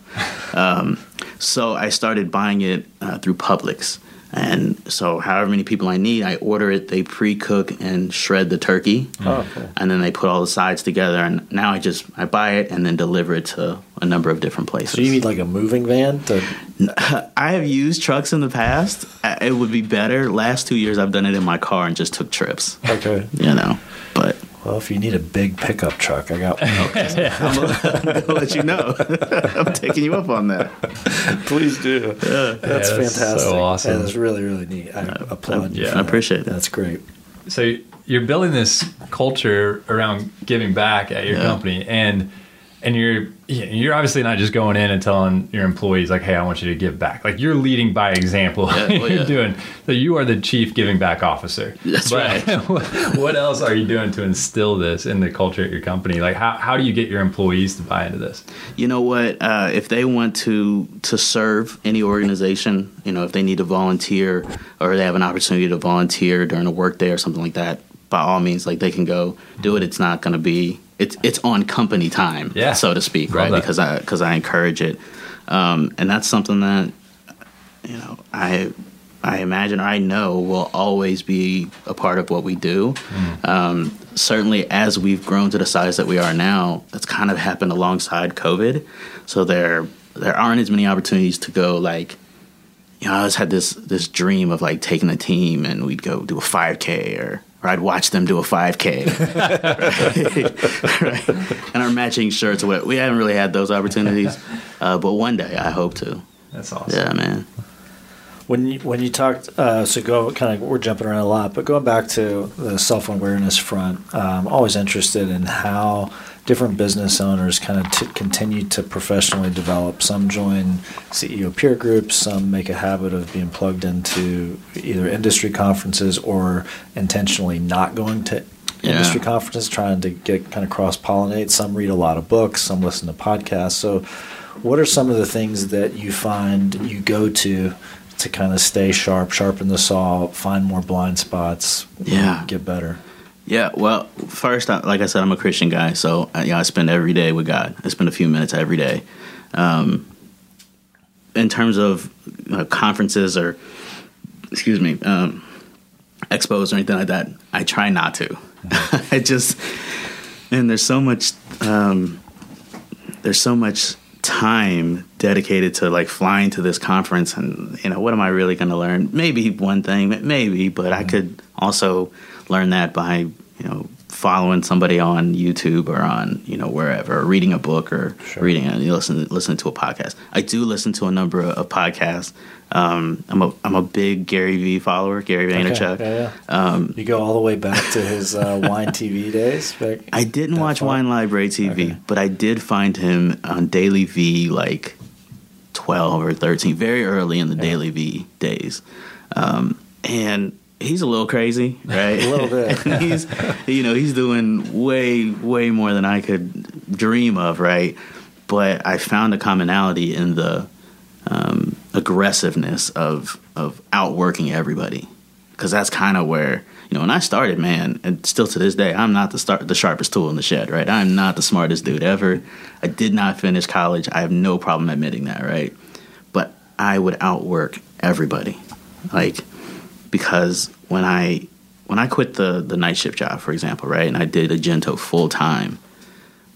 [SPEAKER 2] Um, so I started buying it uh, through Publix, and so however many people I need, I order it. They pre-cook and shred the turkey,
[SPEAKER 3] Oh, mm. cool.
[SPEAKER 2] and then they put all the sides together. And now I just I buy it and then deliver it to a number of different places.
[SPEAKER 3] So you need like a moving van to?
[SPEAKER 2] I have used trucks in the past. It would be better. Last two years, I've done it in my car and just took trips.
[SPEAKER 3] Okay.
[SPEAKER 2] You know, but
[SPEAKER 3] Well, if you need a big pickup truck, I got one.
[SPEAKER 2] I'll let you know. I'm taking you up on that.
[SPEAKER 3] Please do. That's
[SPEAKER 1] Yeah, that's so
[SPEAKER 3] fantastic.
[SPEAKER 1] awesome.
[SPEAKER 3] Yeah, that's really, really neat. I applaud you.
[SPEAKER 2] yeah, I
[SPEAKER 3] that.
[SPEAKER 2] appreciate it.
[SPEAKER 3] That's great.
[SPEAKER 1] So you're building this culture around giving back at your
[SPEAKER 2] Yeah.
[SPEAKER 1] company, and and you're you're obviously not just going in and telling your employees like, "Hey, I want you to give back." Like you're leading by example.
[SPEAKER 2] Yeah, well,
[SPEAKER 1] you're
[SPEAKER 2] yeah.
[SPEAKER 1] doing so. You are the chief giving back officer.
[SPEAKER 2] That's
[SPEAKER 1] right. what else are you doing to instill this in the culture at your company? Like how how do you get your employees to buy into this?
[SPEAKER 2] You know what? Uh, if they want to to serve any organization, you know, if they need to volunteer or they have an opportunity to volunteer during a work day or something like that, by all means, like they can go do it. It's not going to be it's it's on company time,
[SPEAKER 1] Yeah.
[SPEAKER 2] so to speak,
[SPEAKER 1] Love
[SPEAKER 2] right?
[SPEAKER 1] that.
[SPEAKER 2] Because I because I encourage it, um, and that's something that you know I I imagine or I know will always be a part of what we do. Um, certainly, as we've grown to the size that we are now, that's kind of happened alongside COVID. So there there aren't as many opportunities to go like. You know, I always had this this dream of like taking a team and we'd go do a 5K or or I'd watch them do a 5K, right? right? And our matching shirts. We haven't really had those opportunities, uh, but one day I hope to.
[SPEAKER 1] That's awesome.
[SPEAKER 2] Yeah, man.
[SPEAKER 3] When you when you talked, uh, so go kind of we're jumping around a lot, but going back to the self awareness front, um, always interested in how different business owners kind of t- continue to professionally develop. Some join CEO peer groups, some make a habit of being plugged into either industry conferences or intentionally not going to
[SPEAKER 2] Yeah.
[SPEAKER 3] industry conferences, trying to get kind of cross pollinate. Some read a lot of books, some listen to podcasts. So, what are some of the things that you find you go to to kind of stay sharp, sharpen the saw, find more blind spots,
[SPEAKER 2] Yeah.
[SPEAKER 3] get better?
[SPEAKER 2] Yeah, well, first, I- like I said, I'm a Christian guy, so uh, yeah, I spend every day with God. I spend a few minutes every day. Um, in terms of uh, conferences or, excuse me, um, expos or anything like that, I try not to. I just, and there's so much, um, there's so much time dedicated to like flying to this conference and you know what am i really going to learn maybe one thing maybe but i could also learn that by you know following somebody on YouTube or on you know wherever, or reading a book or
[SPEAKER 3] Sure.
[SPEAKER 2] reading and listen listening to a podcast. I do listen to a number of, podcasts. Um, I'm a I'm a big Gary Vee follower, Gary Vaynerchuk.
[SPEAKER 3] Okay, yeah, yeah. you go all the way back to his uh, wine TV days.
[SPEAKER 2] I didn't watch
[SPEAKER 3] far?
[SPEAKER 2] Wine Library TV,
[SPEAKER 3] Okay.
[SPEAKER 2] but I did find him on DailyVee like 12 or 13, very early in the DailyVee days. Um, and he's a little crazy, right?
[SPEAKER 3] A little bit.
[SPEAKER 2] he's, you know, he's doing way, way more than I could dream of, right? But I found a commonality in the um, aggressiveness of of outworking everybody, because that's kind of where you know when I started, man, and still to this day, I'm not the start the sharpest tool in the shed, right? I'm not the smartest dude ever. I did not finish college. I have no problem admitting that, right? But I would outwork everybody, like because when I when I quit the the night shift job, for example, right, and I did Agento full time,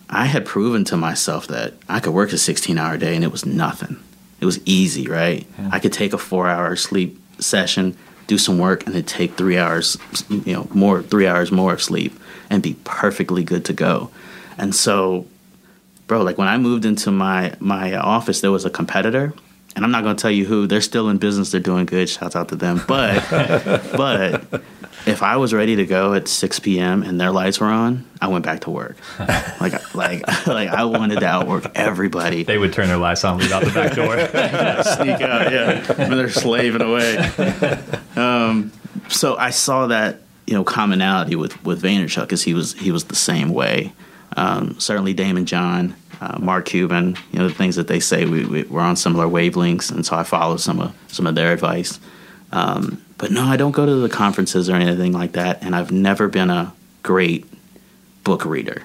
[SPEAKER 2] I had proven to myself that I could work a 16 hour day and it was nothing. It was easy, right? I could take a four hour sleep session, do some work, and then take three hours, you know, more three hours more of sleep, and be perfectly good to go. And so, bro, like when I moved into my my office, there was a competitor, and I'm not gonna tell you who. They're still in business. They're doing good. Shouts out to them. But but if I was ready to go at 6 p.m. and their lights were on, I went back to work. Like like like I wanted to outwork everybody.
[SPEAKER 1] They would turn their lights on, leave out the back door.
[SPEAKER 2] sneak out. Yeah, when they're slaving away. Um, so I saw that you know commonality with with Vaynerchuk because he was he was the same way. Um, certainly, Daymond John, uh, Mark Cuban, you know the things that they say we, we we're on similar wavelengths, and so I follow some of some of their advice. Um, but no, I don't go to the conferences or anything like that, and I've never been a great book reader.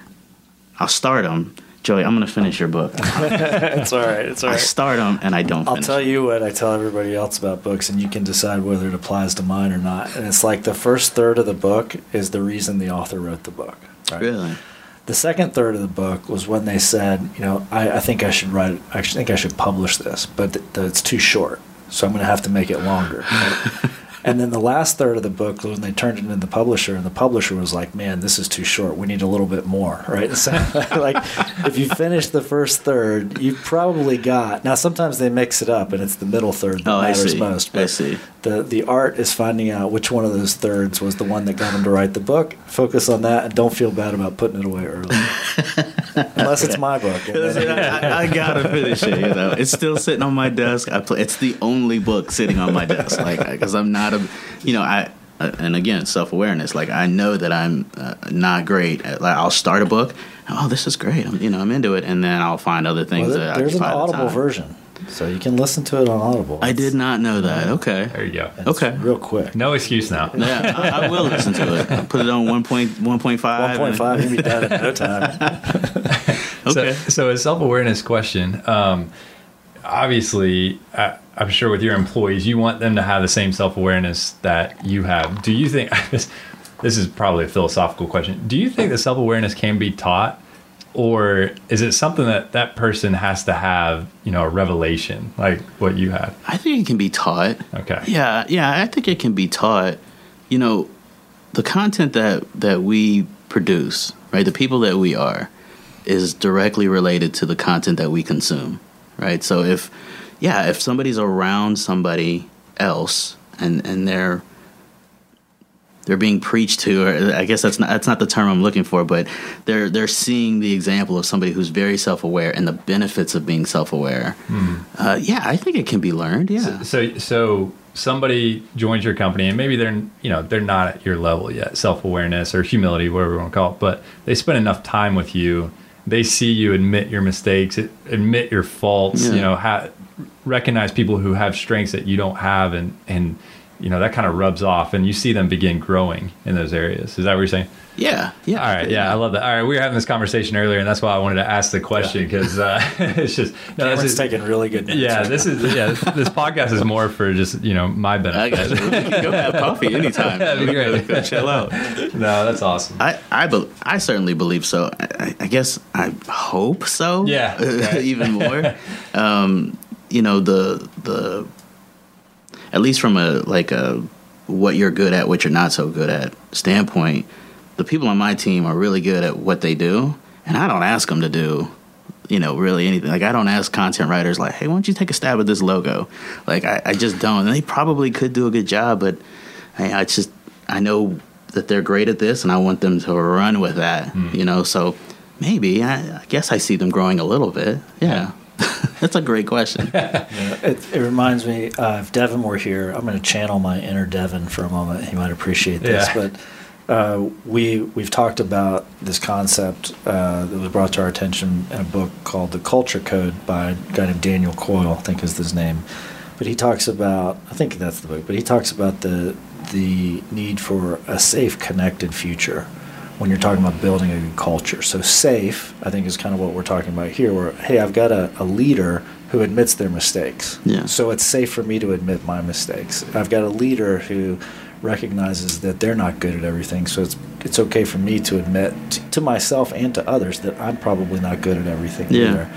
[SPEAKER 2] I'll start them. Joey, I'm going to finish your book.
[SPEAKER 3] it's all right. It's all
[SPEAKER 2] I start them and I don't.
[SPEAKER 3] I'll tell you what I tell everybody else about books, and you can decide whether it applies to mine or not. And it's like the first third of the book is the reason the author wrote the book. right?
[SPEAKER 2] Really?
[SPEAKER 3] The second third of the book was when they said, you know, I, I think I should write, I think I should publish this, but th- th- it's too short, so I'm going to have to make it longer. right? and then the last third of the book was when they turned it into the publisher, and the publisher was like, man, this is too short. We need a little bit more, right? So, like, if you finish the first third, you probably got. Now, sometimes they mix it up, and it's the middle third that
[SPEAKER 2] Oh,
[SPEAKER 3] matters most.
[SPEAKER 2] I see.
[SPEAKER 3] The the art is finding out which one of those thirds was the one that got him to write the book. Focus on that, and don't feel bad about putting it away early, unless it's my book.
[SPEAKER 2] I, I gotta finish it. You know, it's still sitting on my desk. I play. It's the only book sitting on my desk. Like, because I'm not a, you know, I. uh, And again, self awareness. Like I know that I'm uh, not great. At, like I'll start a book. Oh, this is great. I'm, you know, I'm into it, and then I'll find other things
[SPEAKER 3] Well,
[SPEAKER 2] that
[SPEAKER 3] there- there's an
[SPEAKER 2] the
[SPEAKER 3] Audible
[SPEAKER 2] time.
[SPEAKER 3] version, so you can listen to it on Audible.
[SPEAKER 2] I did not know that. Okay.
[SPEAKER 1] There you go.
[SPEAKER 3] It's
[SPEAKER 2] okay.
[SPEAKER 3] real quick.
[SPEAKER 1] No excuse now.
[SPEAKER 2] Yeah, I, I will listen to it. I'll put it on one point one point five.
[SPEAKER 3] One point five, you'll be done in no time.
[SPEAKER 2] Okay.
[SPEAKER 1] So, so a self awareness question. Um, obviously, I, I'm sure with your employees, you want them to have the same self awareness that you have. Do you think this? This is probably a philosophical question. Do you think that self awareness can be taught, or is it something that that person has to have? You know, a revelation like what you had.
[SPEAKER 2] I think it can be taught.
[SPEAKER 1] Okay.
[SPEAKER 2] Yeah, yeah, I think it can be taught. You know, the content that that we produce, right? The people that we are is directly related to the content that we consume, right? So if yeah, if somebody's around somebody else and and they're they're being preached to or I guess that's not that's not the term I'm looking for, but they're they're seeing the example of somebody who's very self-aware and the benefits of being self-aware. Uh, yeah, I think it can be learned. Yeah.
[SPEAKER 1] So so somebody joins your company and maybe they're you know they're not at your level yet, self awareness or humility, whatever you want to call it, but they spend enough time with you. They see you admit your mistakes, admit your faults.
[SPEAKER 2] Yeah.
[SPEAKER 1] You know, ha- recognize people who have strengths that you don't have, and and you know that kind of rubs off, and you see them begin growing in those areas. Is that what you're saying?
[SPEAKER 2] Yeah, yeah.
[SPEAKER 1] All right, yeah, I love that. All right, we were having this conversation earlier, and that's why I wanted to ask the question because uh, it's just no, that's
[SPEAKER 3] Cameron's
[SPEAKER 1] just-
[SPEAKER 3] taking really good notes.
[SPEAKER 1] yeah,
[SPEAKER 3] right
[SPEAKER 1] this
[SPEAKER 3] now.
[SPEAKER 1] is yeah. This, this podcast is more for just you know my benefit.
[SPEAKER 2] got you. We can go have coffee anytime.
[SPEAKER 1] That'd be great.
[SPEAKER 2] Go chill out.
[SPEAKER 1] no, that's awesome.
[SPEAKER 2] I I, be, I certainly believe so. I, I- I guess I hope so.
[SPEAKER 1] Yeah, right.
[SPEAKER 2] even more. um, you know the the at least from a like a what you're good at, what you're not so good at standpoint. the people on my team are really good at what they do, and I don't ask them to do you know, really anything. Like I don't ask content writers like, hey, why don't you take a stab at this logo? Like I, I just don't. And they probably could do a good job, but I, I just I know that they're great at this, and I want them to run with that. Mm. You know, so maybe I, I, guess I see them growing a little bit. Yeah. That's a great question.
[SPEAKER 3] yeah, it, it, reminds me, uh, if Devin were here, I'm going to channel my inner Devin for a moment. He might appreciate this, yeah. but uh, we we've talked about this concept uh, that was brought to our attention in a book called The Culture Code by a guy named Daniel Coyle, I think is his name. But he talks about I think that's the book. But he talks about the the need for a safe, connected future when you're talking about building a good culture. So safe, I think, is kind of what we're talking about here. Where hey, I've got a, a leader who admits their mistakes.
[SPEAKER 2] Yeah.
[SPEAKER 3] So it's safe for me to admit my mistakes. I've got a leader who recognizes that they're not good at everything. So it's it's okay for me to admit t- to myself and to others that I'm probably not good at everything
[SPEAKER 2] yeah.
[SPEAKER 3] either.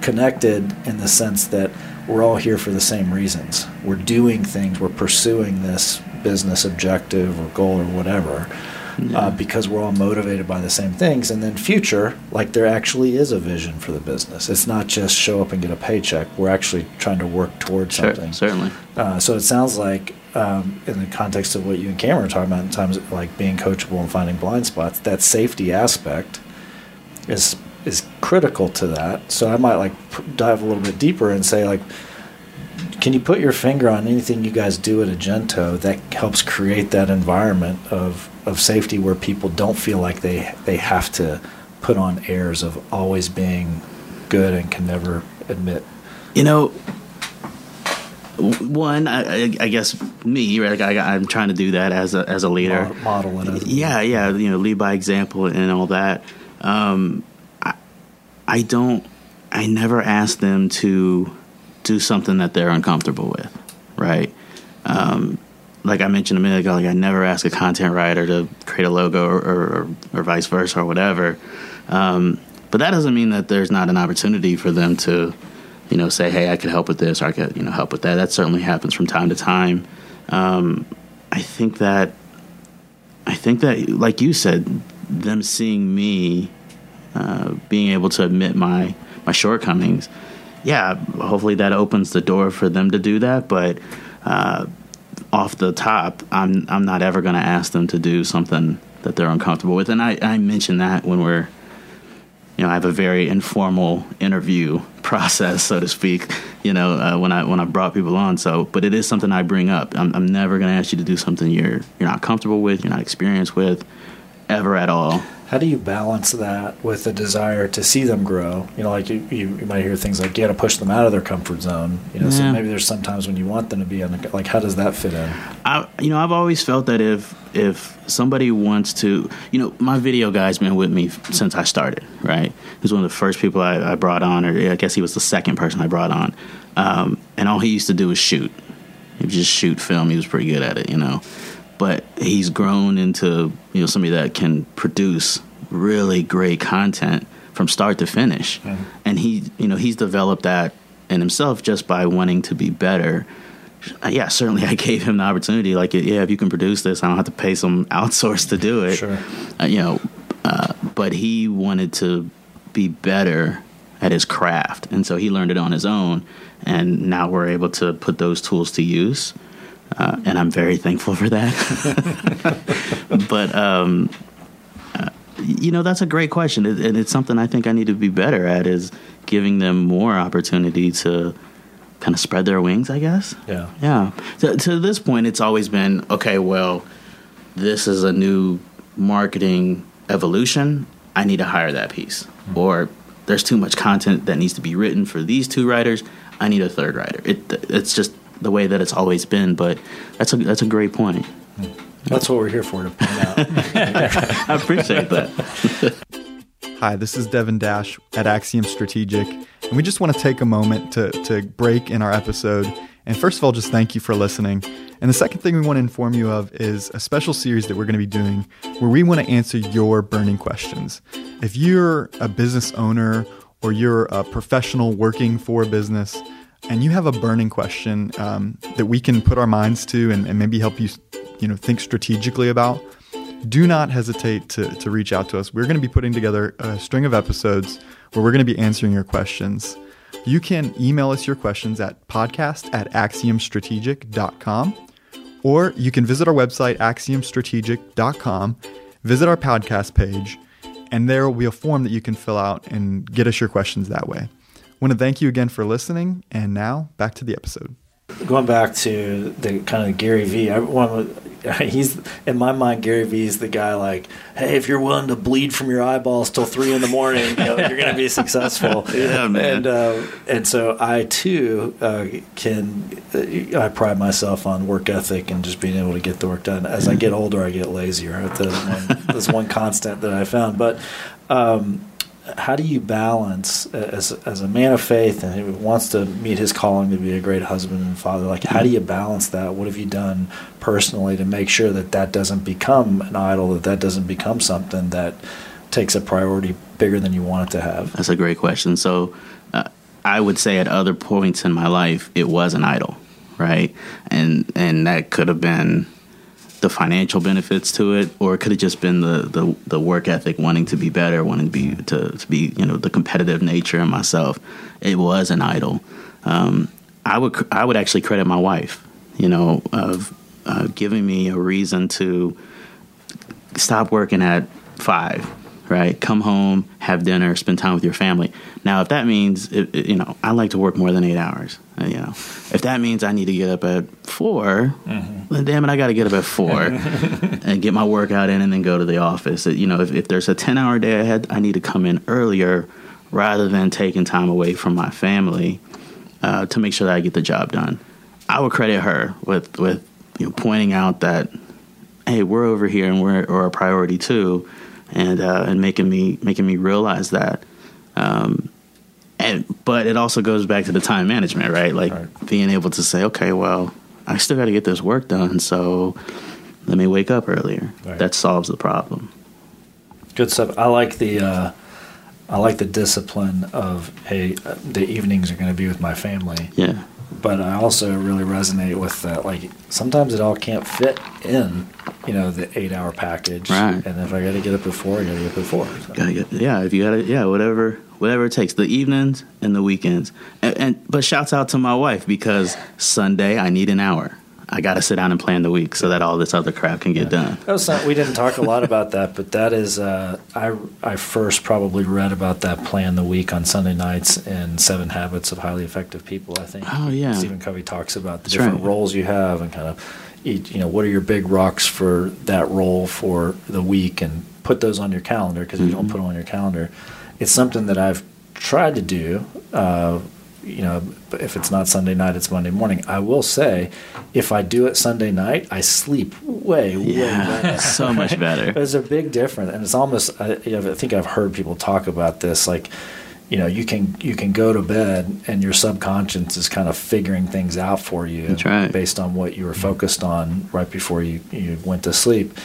[SPEAKER 3] Connected in the sense that we're all here for the same reasons. We're doing things. We're pursuing this business objective or goal or whatever. Yeah. Uh, because we're all motivated by the same things. And then future, like there actually is a vision for the business. It's not just show up and get a paycheck. We're actually trying to work towards
[SPEAKER 2] sure,
[SPEAKER 3] something.
[SPEAKER 2] Certainly.
[SPEAKER 3] Uh, so it sounds like um, in the context of what you and Cameron are talking about in times like being coachable and finding blind spots, that safety aspect is is critical to that. So I might like dive a little bit deeper and say like, can you put your finger on anything you guys do at Agento that helps create that environment of of safety where people don't feel like they they have to put on airs of always being good and can never admit.
[SPEAKER 2] You know, one, I, I, guess me, right? I, am trying to do that as a as a leader,
[SPEAKER 3] model it.
[SPEAKER 2] yeah, yeah, you know, lead by example and all that. Um, I, I don't, I never ask them to do something that they're uncomfortable with, right? Um, like I mentioned a minute ago, like I never ask a content writer to create a logo or or, or vice versa or whatever. Um, but that doesn't mean that there's not an opportunity for them to you know, say, hey, I could help with this or I could, you know, help with that. That certainly happens from time to time. Um, I think that, I think that, like you said, them seeing me uh, being able to admit my my shortcomings, yeah, hopefully that opens the door for them to do that. But uh, off the top, I'm I'm not ever going to ask them to do something that they're uncomfortable with. And I, I mention that when we're you know, I have a very informal interview process, so to speak. You know, uh, when I when I brought people on. So, but it is something I bring up. I'm, I'm never going to ask you to do something you're you're not comfortable with, you're not experienced with, ever at all.
[SPEAKER 3] How do you balance that with a desire to see them grow? You know, like you, you, you might hear things like, you got to push them out of their comfort zone. You know, yeah. so maybe there's sometimes when you want them to be on the, like, how does that fit in?
[SPEAKER 2] I, you know, I've always felt that if, if somebody wants to, you know, my video guy's been with me since I started, right? He's one of the first people I, I brought on, or I guess he was the second person I brought on. Um, and all he used to do was shoot. He would just shoot film. He was pretty good at it, you know but he's grown into you know somebody that can produce really great content from start to finish. Mm-hmm. and he you know he's developed that in himself just by wanting to be better. Uh, yeah certainly i gave him the opportunity like yeah if you can produce this i don't have to pay some outsource to do it.
[SPEAKER 3] Sure.
[SPEAKER 2] Uh, you know uh, but he wanted to be better at his craft. And so he learned it on his own and now we're able to put those tools to use uh, and I'm very thankful for that. but um, uh, you know, that's a great question, it, and it's something I think I need to be better at is giving them more opportunity to kind of spread their wings. I guess.
[SPEAKER 3] Yeah.
[SPEAKER 2] Yeah. To, to this point, it's always been okay. Well, this is a new marketing evolution. I need to hire that piece, mm-hmm. or there's too much content that needs to be written for these two writers. I need a third writer. It, it's just the way that it's always been. But that's a that's a great point.
[SPEAKER 3] That's what we're here for to point out.
[SPEAKER 2] I appreciate that.
[SPEAKER 5] Hi, this is Devin Dash at Axiom Strategic, and we just want to take a moment to to break in our episode. And first of all, just thank you for listening. And the second thing we want to inform you of is a special series that we're going to be doing where we want to answer your burning questions. If you're a business owner or you're a professional working for a business, and you have a burning question um, that we can put our minds to and, and, maybe help you, you know, think strategically about, do not hesitate to, to reach out to us. We're going to be putting together a string of episodes where we're going to be answering your questions. You can email us your questions at podcast at axiomstrategic.com or you can visit our website, axiomstrategic.com, visit our podcast page, and there will be a form that you can fill out and get us your questions that way. I want to thank you again for listening, and now back to the episode
[SPEAKER 3] going back to the kind of Gary Vee, I want he's in my mind. Gary Vee is the guy like, hey, if you're willing to bleed from your eyeballs till three in the morning, you know, you're going to be successful.
[SPEAKER 2] yeah, man.
[SPEAKER 3] And uh, and so I too uh, can. Uh, I pride myself on work ethic and just being able to get the work done. As I get older, I get lazier. That's one, that's one constant that I found, but. Um, how do you balance as as a man of faith and who wants to meet his calling to be a great husband and father like how do you balance that? What have you done personally to make sure that that doesn't become an idol that that doesn't become something that takes a priority bigger than you want it to have?
[SPEAKER 2] That's a great question. So uh, i would say at other points in my life it was an idol right? And and that could have been the financial benefits to it, or it could have just been the, the, the work ethic, wanting to be better, wanting to be to, to be you know the competitive nature in myself. It was an idol. Um, I would I would actually credit my wife, you know, of uh, giving me a reason to stop working at five right? Come home, have dinner, spend time with your family. Now, if that means, you know, I like to work more than eight hours. Uh, you know, if that means I need to get up at 4 mm-hmm. then damn it, I got to get up at four and get my workout in and then go to the office. You know, if, if there's a 10 hour day ahead, I need to come in earlier rather than taking time away from my family uh, to make sure that I get the job done. I would credit her with, with you know, pointing out that, hey, we're over here and we're, we're a priority too and uh, and making me making me realize that. Um, and but it also goes back to the time management, right? Like right. being able to say, okay, well, I still got to get this work done, so let me wake up earlier. Right. That solves the problem.
[SPEAKER 3] Good stuff. I like the. Uh, I like the discipline of hey, the evenings are going to be with my family.
[SPEAKER 2] Yeah.
[SPEAKER 3] But I also really resonate with that. Like sometimes it all can't fit in you know the eight hour package.
[SPEAKER 2] Right.
[SPEAKER 3] And if I got to get up at four, I got to get up at four.
[SPEAKER 2] So. Gotta get yeah. If you got to yeah whatever whatever it takes the evenings and the weekends. And, and but shouts out to my wife because Sunday I need an hour. I got to sit down and plan the week so that all this other crap can get yeah. done.
[SPEAKER 3] That was not, we didn't talk a lot about that, but that is uh, I I first probably read about that plan the week on Sunday nights in Seven Habits of Highly Effective People. I think.
[SPEAKER 2] Oh yeah.
[SPEAKER 3] Stephen Covey talks about the That's different right. roles you have and kind of each, you know, what are your big rocks for that role for the week and put those on your calendar because mm-hmm. if you don't mm-hmm. put them on your calendar, it's something that I've tried to do. Uh, you know, if it's not Sunday night, it's Monday morning. I will say, if I do it Sunday night, I sleep way,
[SPEAKER 2] yeah,
[SPEAKER 3] way better.
[SPEAKER 2] so much better.
[SPEAKER 3] There's a big difference, and it's almost. I, you know, I think I've heard people talk about this, like you know you can you can go to bed and your subconscious is kind of figuring things out for you
[SPEAKER 2] right.
[SPEAKER 3] based on what you were mm-hmm. focused on right before you, you went to sleep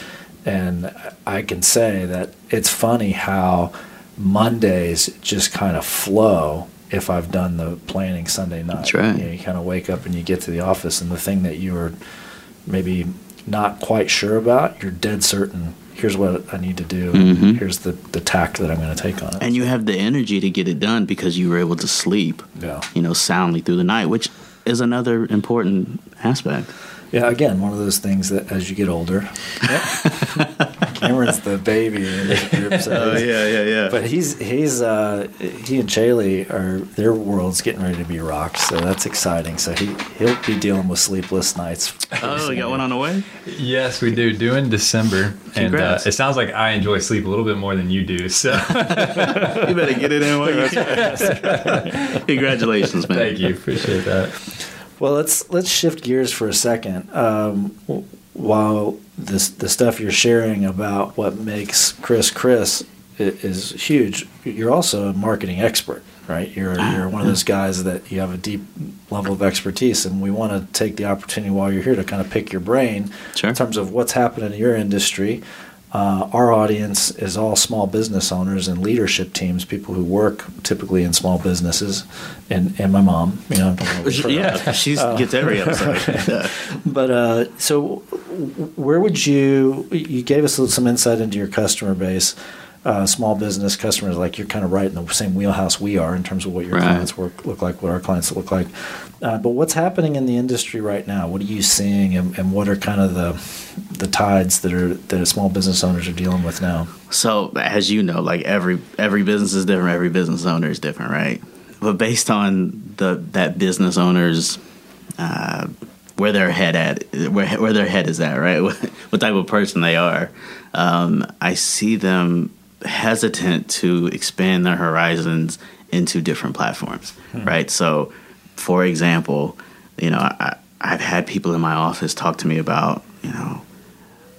[SPEAKER 3] and i can say that it's funny how mondays just kind of flow if i've done the planning sunday night
[SPEAKER 2] That's right.
[SPEAKER 3] you, know, you kind of wake up and you get to the office and the thing that you were maybe not quite sure about you're dead certain here's what I need to do. Mm-hmm. Here's the, the tack that I'm going to take on it.
[SPEAKER 2] And you have the energy to get it done because you were able to sleep,
[SPEAKER 3] yeah.
[SPEAKER 2] you know, soundly through the night, which is another important aspect.
[SPEAKER 3] Yeah, again, one of those things that as you get older, Cameron's the baby in this group.
[SPEAKER 2] So oh yeah, yeah, yeah.
[SPEAKER 3] But he's he's uh, he and Chaylee are their world's getting ready to be rocked, so that's exciting. So he he'll be dealing with sleepless nights.
[SPEAKER 2] Oh, we got one on the way.
[SPEAKER 1] Yes, we do. Due in December, and uh, it sounds like I enjoy sleep a little bit more than you do. So you
[SPEAKER 2] better get it in while you Congratulations, man.
[SPEAKER 1] Thank you. Appreciate that.
[SPEAKER 3] Well, let's let's shift gears for a second. Um, while this the stuff you're sharing about what makes Chris Chris is huge, you're also a marketing expert, right? You're ah, you're one of those guys that you have a deep level of expertise, and we want to take the opportunity while you're here to kind of pick your brain
[SPEAKER 2] sure.
[SPEAKER 3] in terms of what's happening in your industry. Uh, our audience is all small business owners and leadership teams, people who work typically in small businesses, and, and my mom. You know,
[SPEAKER 2] yeah, she gets every episode.
[SPEAKER 3] but uh, so, where would you? You gave us some insight into your customer base. Uh, small business customers, like you're kind of right in the same wheelhouse we are in terms of what your
[SPEAKER 2] right.
[SPEAKER 3] clients work look like, what our clients look like. Uh, but what's happening in the industry right now? What are you seeing, and, and, what are kind of the the tides that are that small business owners are dealing with now?
[SPEAKER 2] So, as you know, like every every business is different, every business owner is different, right? But based on the that business owner's uh, where their head at, where where their head is at, right? what type of person they are, um, I see them hesitant to expand their horizons into different platforms, hmm. right? So, for example, you know, I, I've had people in my office talk to me about, you know,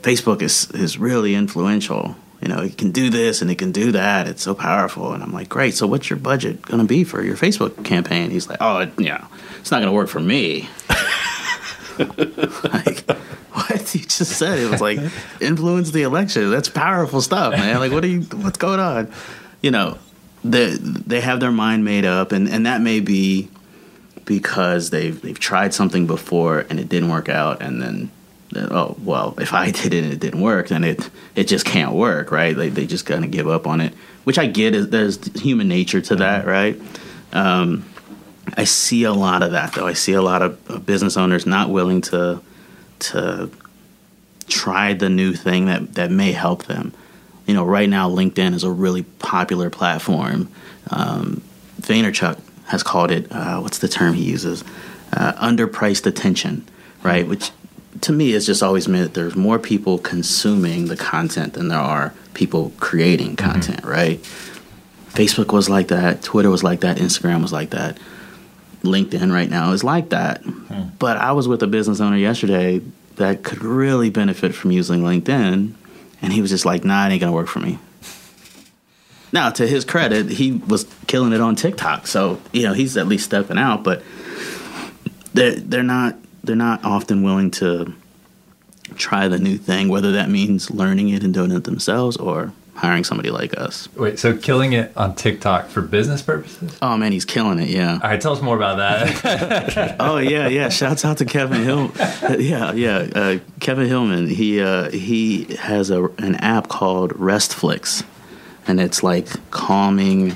[SPEAKER 2] Facebook is is really influential. You know, it can do this and it can do that. It's so powerful. And I'm like, great. So, what's your budget going to be for your Facebook campaign? He's like, oh, it, yeah, it's not going to work for me. like, what you just said? It was like influence the election. That's powerful stuff, man. Like, what are you? What's going on? You know, they they have their mind made up, and and that may be because they've they've tried something before and it didn't work out, and then oh well, if I did it and it didn't work, then it it just can't work, right? They they just kind of give up on it, which I get. Is there's human nature to that, right? Um, I see a lot of that though. I see a lot of business owners not willing to to try the new thing that that may help them. You know, right now LinkedIn is a really popular platform. Um, Vaynerchuk has called it uh, what's the term he uses? Uh, underpriced attention, right? Which to me has just always meant there's more people consuming the content than there are people creating mm-hmm. content, mm-hmm. right? Facebook was like that, Twitter was like that, Instagram was like that. LinkedIn right now is like that. Hmm. But I was with a business owner yesterday that could really benefit from using LinkedIn, and he was just like, "Nah, it ain't gonna work for me." Now, to his credit, he was killing it on TikTok, so you know he's at least stepping out. But they're they're not they're not often willing to try the new thing, whether that means learning it and doing it themselves or hiring somebody like us.
[SPEAKER 1] Wait, so killing it on TikTok for business purposes?
[SPEAKER 2] Oh man, he's killing it. Yeah.
[SPEAKER 1] All right, tell us more about that.
[SPEAKER 2] oh yeah, yeah. Shouts out to Kevin Hill. yeah, yeah. Uh, Kevin Hillman. He uh, he has a an app called Restflix, and it's like calming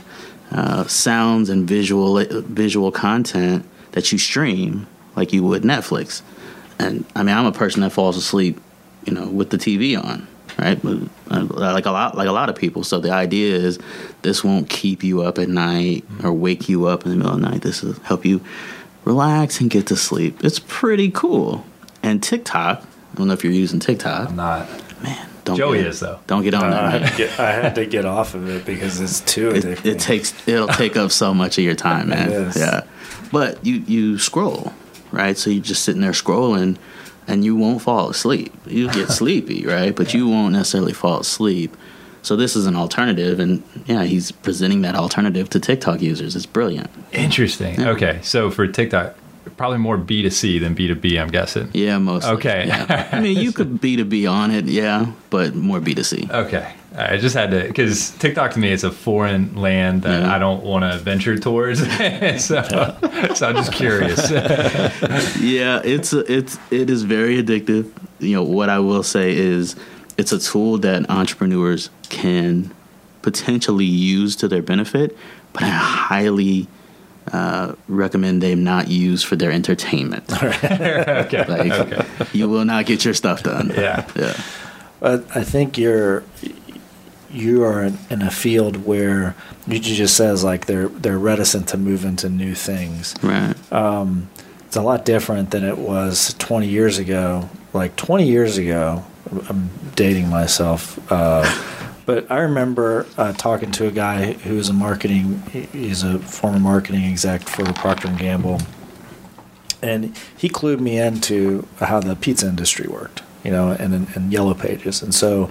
[SPEAKER 2] uh, sounds and visual visual content that you stream like you would Netflix. And I mean, I'm a person that falls asleep, you know, with the TV on right? Uh, like a lot, like a lot of people. So the idea is this won't keep you up at night or wake you up in the middle of the night. This will help you relax and get to sleep. It's pretty cool. And TikTok, I don't know if you're using TikTok.
[SPEAKER 1] I'm not.
[SPEAKER 2] Man, don't
[SPEAKER 1] Joey
[SPEAKER 2] get,
[SPEAKER 1] is though.
[SPEAKER 2] Don't get on uh,
[SPEAKER 3] that. I get, I had, to get off of it because it's too addictive.
[SPEAKER 2] It, it takes it'll take up so much of your time, man. Yeah, but you you scroll, right? So you're just sitting there scrolling and you won't fall asleep. You get sleepy, right? But you won't necessarily fall asleep. So this is an alternative, and yeah, he's presenting that alternative to TikTok users. It's brilliant.
[SPEAKER 1] Interesting. Yeah. Okay, so for TikTok, probably more B two C than B two B. I'm guessing.
[SPEAKER 2] Yeah, mostly.
[SPEAKER 1] Okay.
[SPEAKER 2] Yeah. I mean, you could B two B on it, yeah, but more B two C.
[SPEAKER 1] Okay. I just had to because TikTok to me is a foreign land that yeah. I don't want to venture towards. so, so I'm just curious.
[SPEAKER 2] yeah, it's a, it's it is very addictive. You know what I will say is it's a tool that entrepreneurs can potentially use to their benefit, but I highly uh, recommend they not use for their entertainment.
[SPEAKER 1] okay. Like, okay.
[SPEAKER 2] You will not get your stuff done.
[SPEAKER 1] Yeah.
[SPEAKER 2] Yeah.
[SPEAKER 3] But I think you're you are in, in a field where you just says like they're they're reticent to move into new things.
[SPEAKER 2] Right.
[SPEAKER 3] Um, it's a lot different than it was 20 years ago. Like 20 years ago, I'm dating myself. Uh, but I remember uh, talking to a guy who was a marketing. He's a former marketing exec for Procter and Gamble, and he clued me into how the pizza industry worked. You know, and in Yellow Pages, and so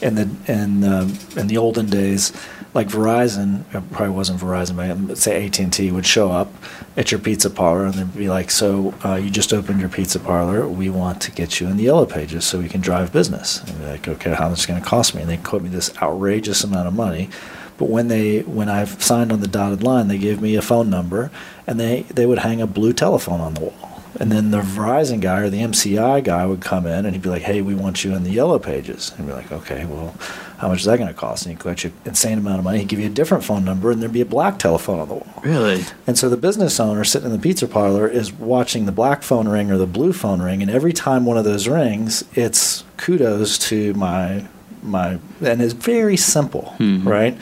[SPEAKER 3] in the in um, in the olden days, like Verizon, it probably wasn't Verizon, but say AT and T would show up at your pizza parlor and they'd be like, "So uh, you just opened your pizza parlor. We want to get you in the yellow pages so we can drive business." And be like, "Okay, how much is going to cost me?" And they quote me this outrageous amount of money. But when they when I've signed on the dotted line, they gave me a phone number, and they they would hang a blue telephone on the wall. And then the Verizon guy or the MCI guy would come in and he'd be like, "Hey, we want you in the yellow pages." And be like, "Okay, well, how much is that going to cost?" And he'd quote you an insane amount of money. He'd give you a different phone number, and there'd be a black telephone on the wall.
[SPEAKER 2] Really?
[SPEAKER 3] And so the business owner sitting in the pizza parlor is watching the black phone ring or the blue phone ring, and every time one of those rings, it's kudos to my my, and it's very simple,
[SPEAKER 2] Mhm.
[SPEAKER 3] right?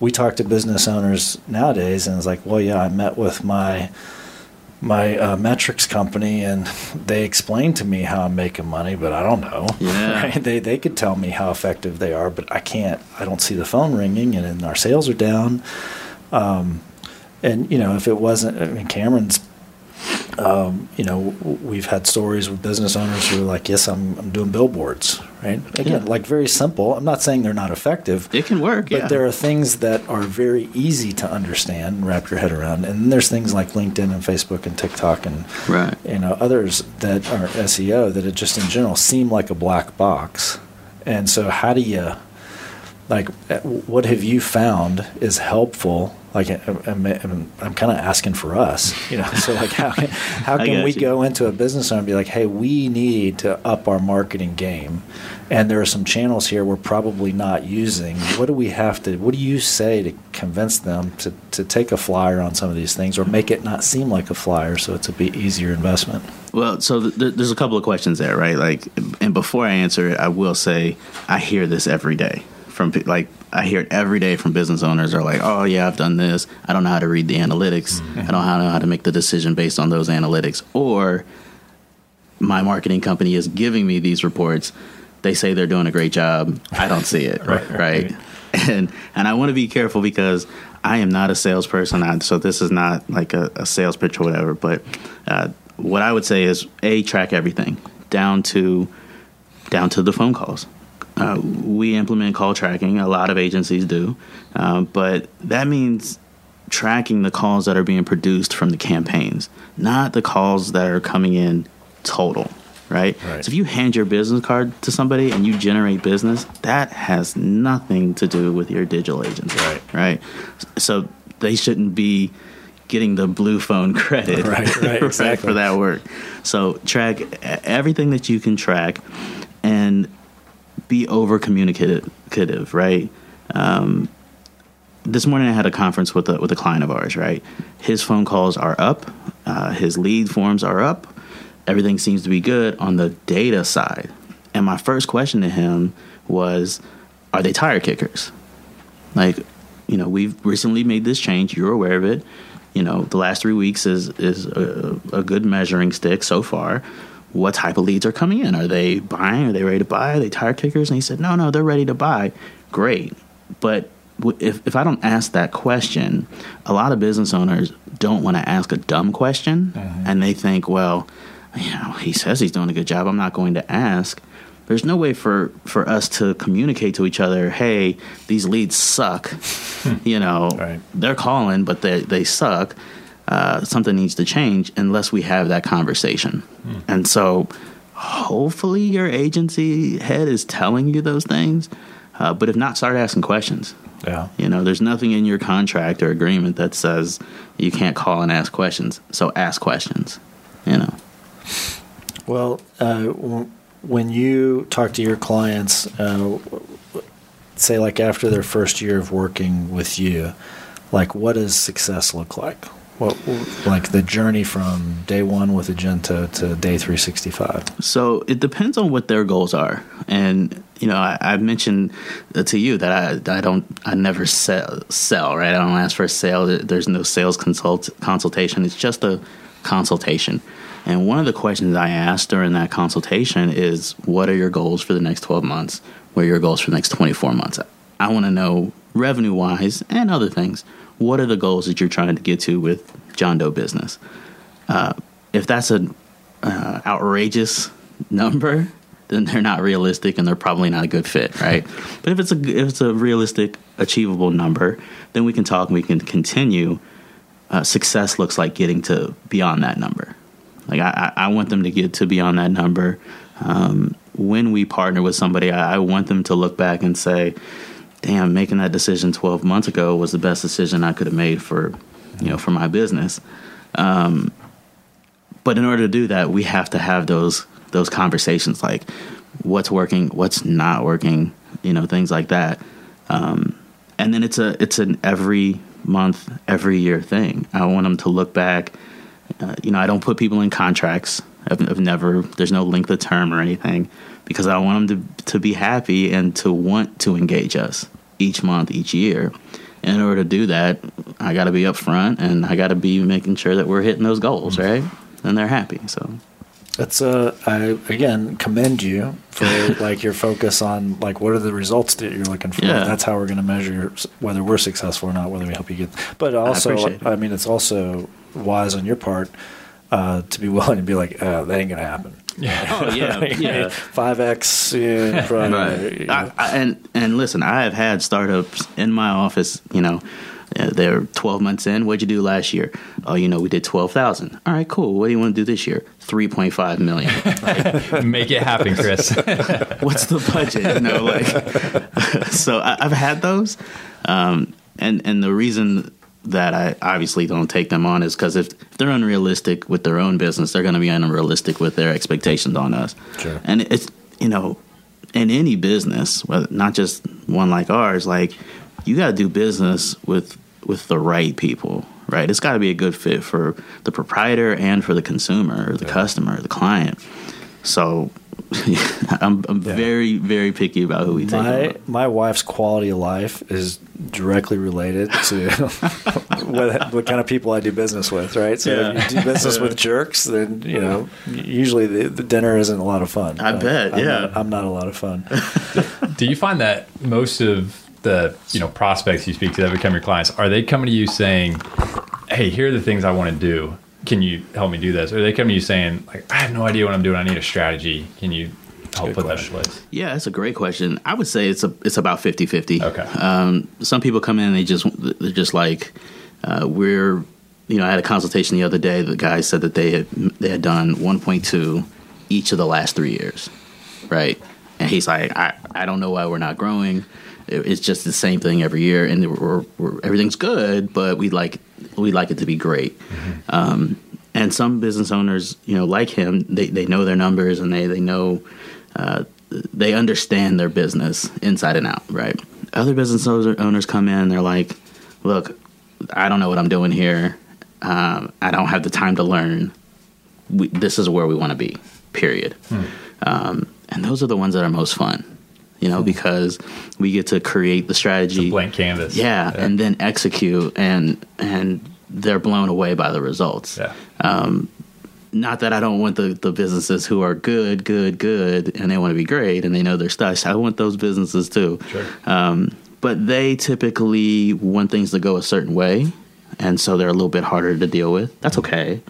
[SPEAKER 3] We talk to business owners nowadays, and it's like, well, yeah, I met with my my uh, metrics company and they explained to me how I'm making money, but I don't know.
[SPEAKER 2] Yeah.
[SPEAKER 3] Right? They they could tell me how effective they are, but I can't. I don't see the phone ringing, and, and our sales are down. Um, and you know, if it wasn't, I mean, Cameron's. Um, you know, we've had stories with business owners who are like, "Yes, I'm, I'm doing billboards." Right? Again,
[SPEAKER 2] Yeah.
[SPEAKER 3] like very simple. I'm not saying they're not effective.
[SPEAKER 2] It can work,
[SPEAKER 3] But
[SPEAKER 2] yeah.
[SPEAKER 3] there are things that are very easy to understand wrap your head around. And there's things like LinkedIn and Facebook and TikTok and
[SPEAKER 2] Right.
[SPEAKER 3] you know others that are SEO that it just in general seem like a black box. And so how do you like uh, what have you found is helpful like uh, uh, um, I'm, I'm, I'm kind of asking for us you know so like how, how can we
[SPEAKER 2] you.
[SPEAKER 3] go into a business owner and be like hey we need to up our marketing game and there are some channels here we're probably not using what do we have to what do you say to convince them to, to take a flyer on some of these things or make it not seem like a flyer so it's a bit easier investment
[SPEAKER 2] Well, so th- th- there's a couple of questions there, right? Like, and before I answer it, I will say I hear this every day from like I hear it every day from business owners are like, "Oh yeah, I've done this. I don't know how to read the analytics. I don't know how to make the decision based on those analytics." Or my marketing company is giving me these reports. They say they're doing a great job. I don't see it,
[SPEAKER 3] Right,
[SPEAKER 2] right?
[SPEAKER 3] right.
[SPEAKER 2] And and I want to be careful because I am not a salesperson. I, so this is not like a, a sales pitch or whatever. But uh, what I would say is a track everything down to down to the phone calls. Uh, we implement call tracking. A lot of agencies do, uh, but that means tracking the calls that are being produced from the campaigns, not the calls that are coming in total. Right?
[SPEAKER 3] Right.
[SPEAKER 2] So if you hand your business card to somebody and you generate business, that has nothing to do with your digital agency.
[SPEAKER 3] Right.
[SPEAKER 2] Right. So they shouldn't be getting the blue phone credit
[SPEAKER 3] Right, right, exactly.
[SPEAKER 2] for that work. So track everything that you can track and be over communicative, right? Um, this morning I had a conference with a with a client of ours, right? His phone calls are up, uh, his lead forms are up, everything seems to be good on the data side. And my first question to him was, "Are they tire kickers?" Like, you know, we've recently made this change. You're aware of it. You know, the last three weeks is is a, a good measuring stick so far. What type of leads are coming in? Are they buying? Are they ready to buy? Are they tire kickers? And he said, No, no, they're ready to buy. Great, but if if I don't ask that question, a lot of business owners don't want to ask a dumb question, mm-hmm. and they think, well, you know, he says he's doing a good job. I'm not going to ask. There's no way for for us to communicate to each other. Hey, these leads suck. you know,
[SPEAKER 3] Right.
[SPEAKER 2] they're calling, but they they suck. Uh, something needs to change unless we have that conversation. And so, hopefully, your agency head is telling you those things. Uh, but if not, start asking questions.
[SPEAKER 3] yeah
[SPEAKER 2] You know, there's nothing in your contract or agreement that says you can't call and ask questions. So ask questions. You know.
[SPEAKER 3] Well, uh, when you talk to your clients, uh, w- w- say like after their first year of working with you, like what does success look like? What like the journey from day one with Agento to day three sixty five?
[SPEAKER 2] So it depends on what their goals are, and you know I, I mentioned to you that I I don't I never sell sell right. I don't ask for a sale. There's no sales consult consultation. It's just a consultation. And one of the questions I asked during that consultation is, "What are your goals for the next 12 months? What are your goals for the next 24 months?" I want to know revenue wise and other things. What are the goals that you're trying to get to with John Doe business? Uh, if that's an uh, outrageous number, then they're not realistic and they're probably not a good fit, right? but if it's a if it's a realistic, achievable number, then we can talk and we can continue. Uh, success looks like getting to beyond that number. Like I, I want them to get to beyond that number. Um, when we partner with somebody, I, I want them to look back and say, "Damn, making that decision 12 months ago was the best decision I could have made for, you know, for my business." Um, but in order to do that, we have to have those those conversations, like what's working, what's not working, you know, things like that. Um, and then it's a it's an every month, every year thing. I want them to look back. Uh, you know, I don't put people in contracts. I've, I've, never. There's no length of term or anything because I want them to to be happy and to want to engage us each month, each year. And in order to do that, I got to be upfront and I got to be making sure that we're hitting those goals, right? And they're happy. So
[SPEAKER 3] that's uh, I again commend you for like your focus on like what are the results that you're looking for. Yeah. That's how we're going to measure whether we're successful or not, whether we help you get. But also, I, I mean, it's also wise on your part uh, to be willing to be like, uh, that ain't gonna happen.
[SPEAKER 2] Yeah. Oh yeah. yeah.
[SPEAKER 3] Five X. Yeah,
[SPEAKER 2] right. You know. I, I, and and listen, I have had startups in my office. You know, uh, they're 12 months in. What'd you do last year? Oh, you know, we did 12,000. All right, cool. What do you want to do this year? 3.5 million.
[SPEAKER 1] Make it happen, Chris.
[SPEAKER 2] What's the budget? You know, like, so I, have had those. Um, and, and the reason that I obviously don't take them on is because if, if they're unrealistic with their own business, they're going to be unrealistic with their expectations on us. Sure. And it's, you know, in any business, not just one like ours, like you got to do business with with the right people, right? It's got to be a good fit for the proprietor and for the consumer, the yeah. customer, the client. So I'm, I'm yeah. very, very picky about who we take.
[SPEAKER 3] My my wife's quality of life is directly related to what, what, kind of people I do business with, right? So yeah. if you do business with jerks, then you know usually the, the dinner isn't a lot of fun.
[SPEAKER 2] I bet,
[SPEAKER 3] I'm
[SPEAKER 2] yeah.
[SPEAKER 3] Not, I'm not a lot of fun.
[SPEAKER 1] do you find that most of the you know prospects you speak to that become your clients are they coming to you saying hey here are the things i want to do can you help me do this? Or they come to you saying like i have no idea what i'm doing. I need a strategy. Can you help put question. that in place?
[SPEAKER 2] Yeah that's a great question. I would say it's a it's about 50-50
[SPEAKER 1] okay.
[SPEAKER 2] Um, some people come in and they just they're just like uh, we're you know i had a consultation the other day. The guy said that they had they had done 1.2 each of the last three years right? And he's like i, I don't know why we're not growing. It's just the same thing every year, and we're, we're, everything's good, but we like we like it to be great. Mm-hmm. Um, and some business owners, you know, like him, they, they know their numbers and they they know uh, they understand their business inside and out, right? Other business owners come in, they're like, "Look, I don't know what I'm doing here. Um, I don't have the time to learn. We, this is where we want to be. Period." Hmm. Um, and those are the ones that are most fun you know, because we get to create the strategy,
[SPEAKER 1] blank canvas,
[SPEAKER 2] yeah, yeah, and then execute, and and they're blown away by the results.
[SPEAKER 1] Yeah.
[SPEAKER 2] Um, not that I don't want the, the businesses who are good, good, good, and they want to be great and they know their stuff. I want those businesses too.
[SPEAKER 1] Sure.
[SPEAKER 2] Um, but they typically want things to go a certain way, and so they're a little bit harder to deal with. That's mm-hmm. okay.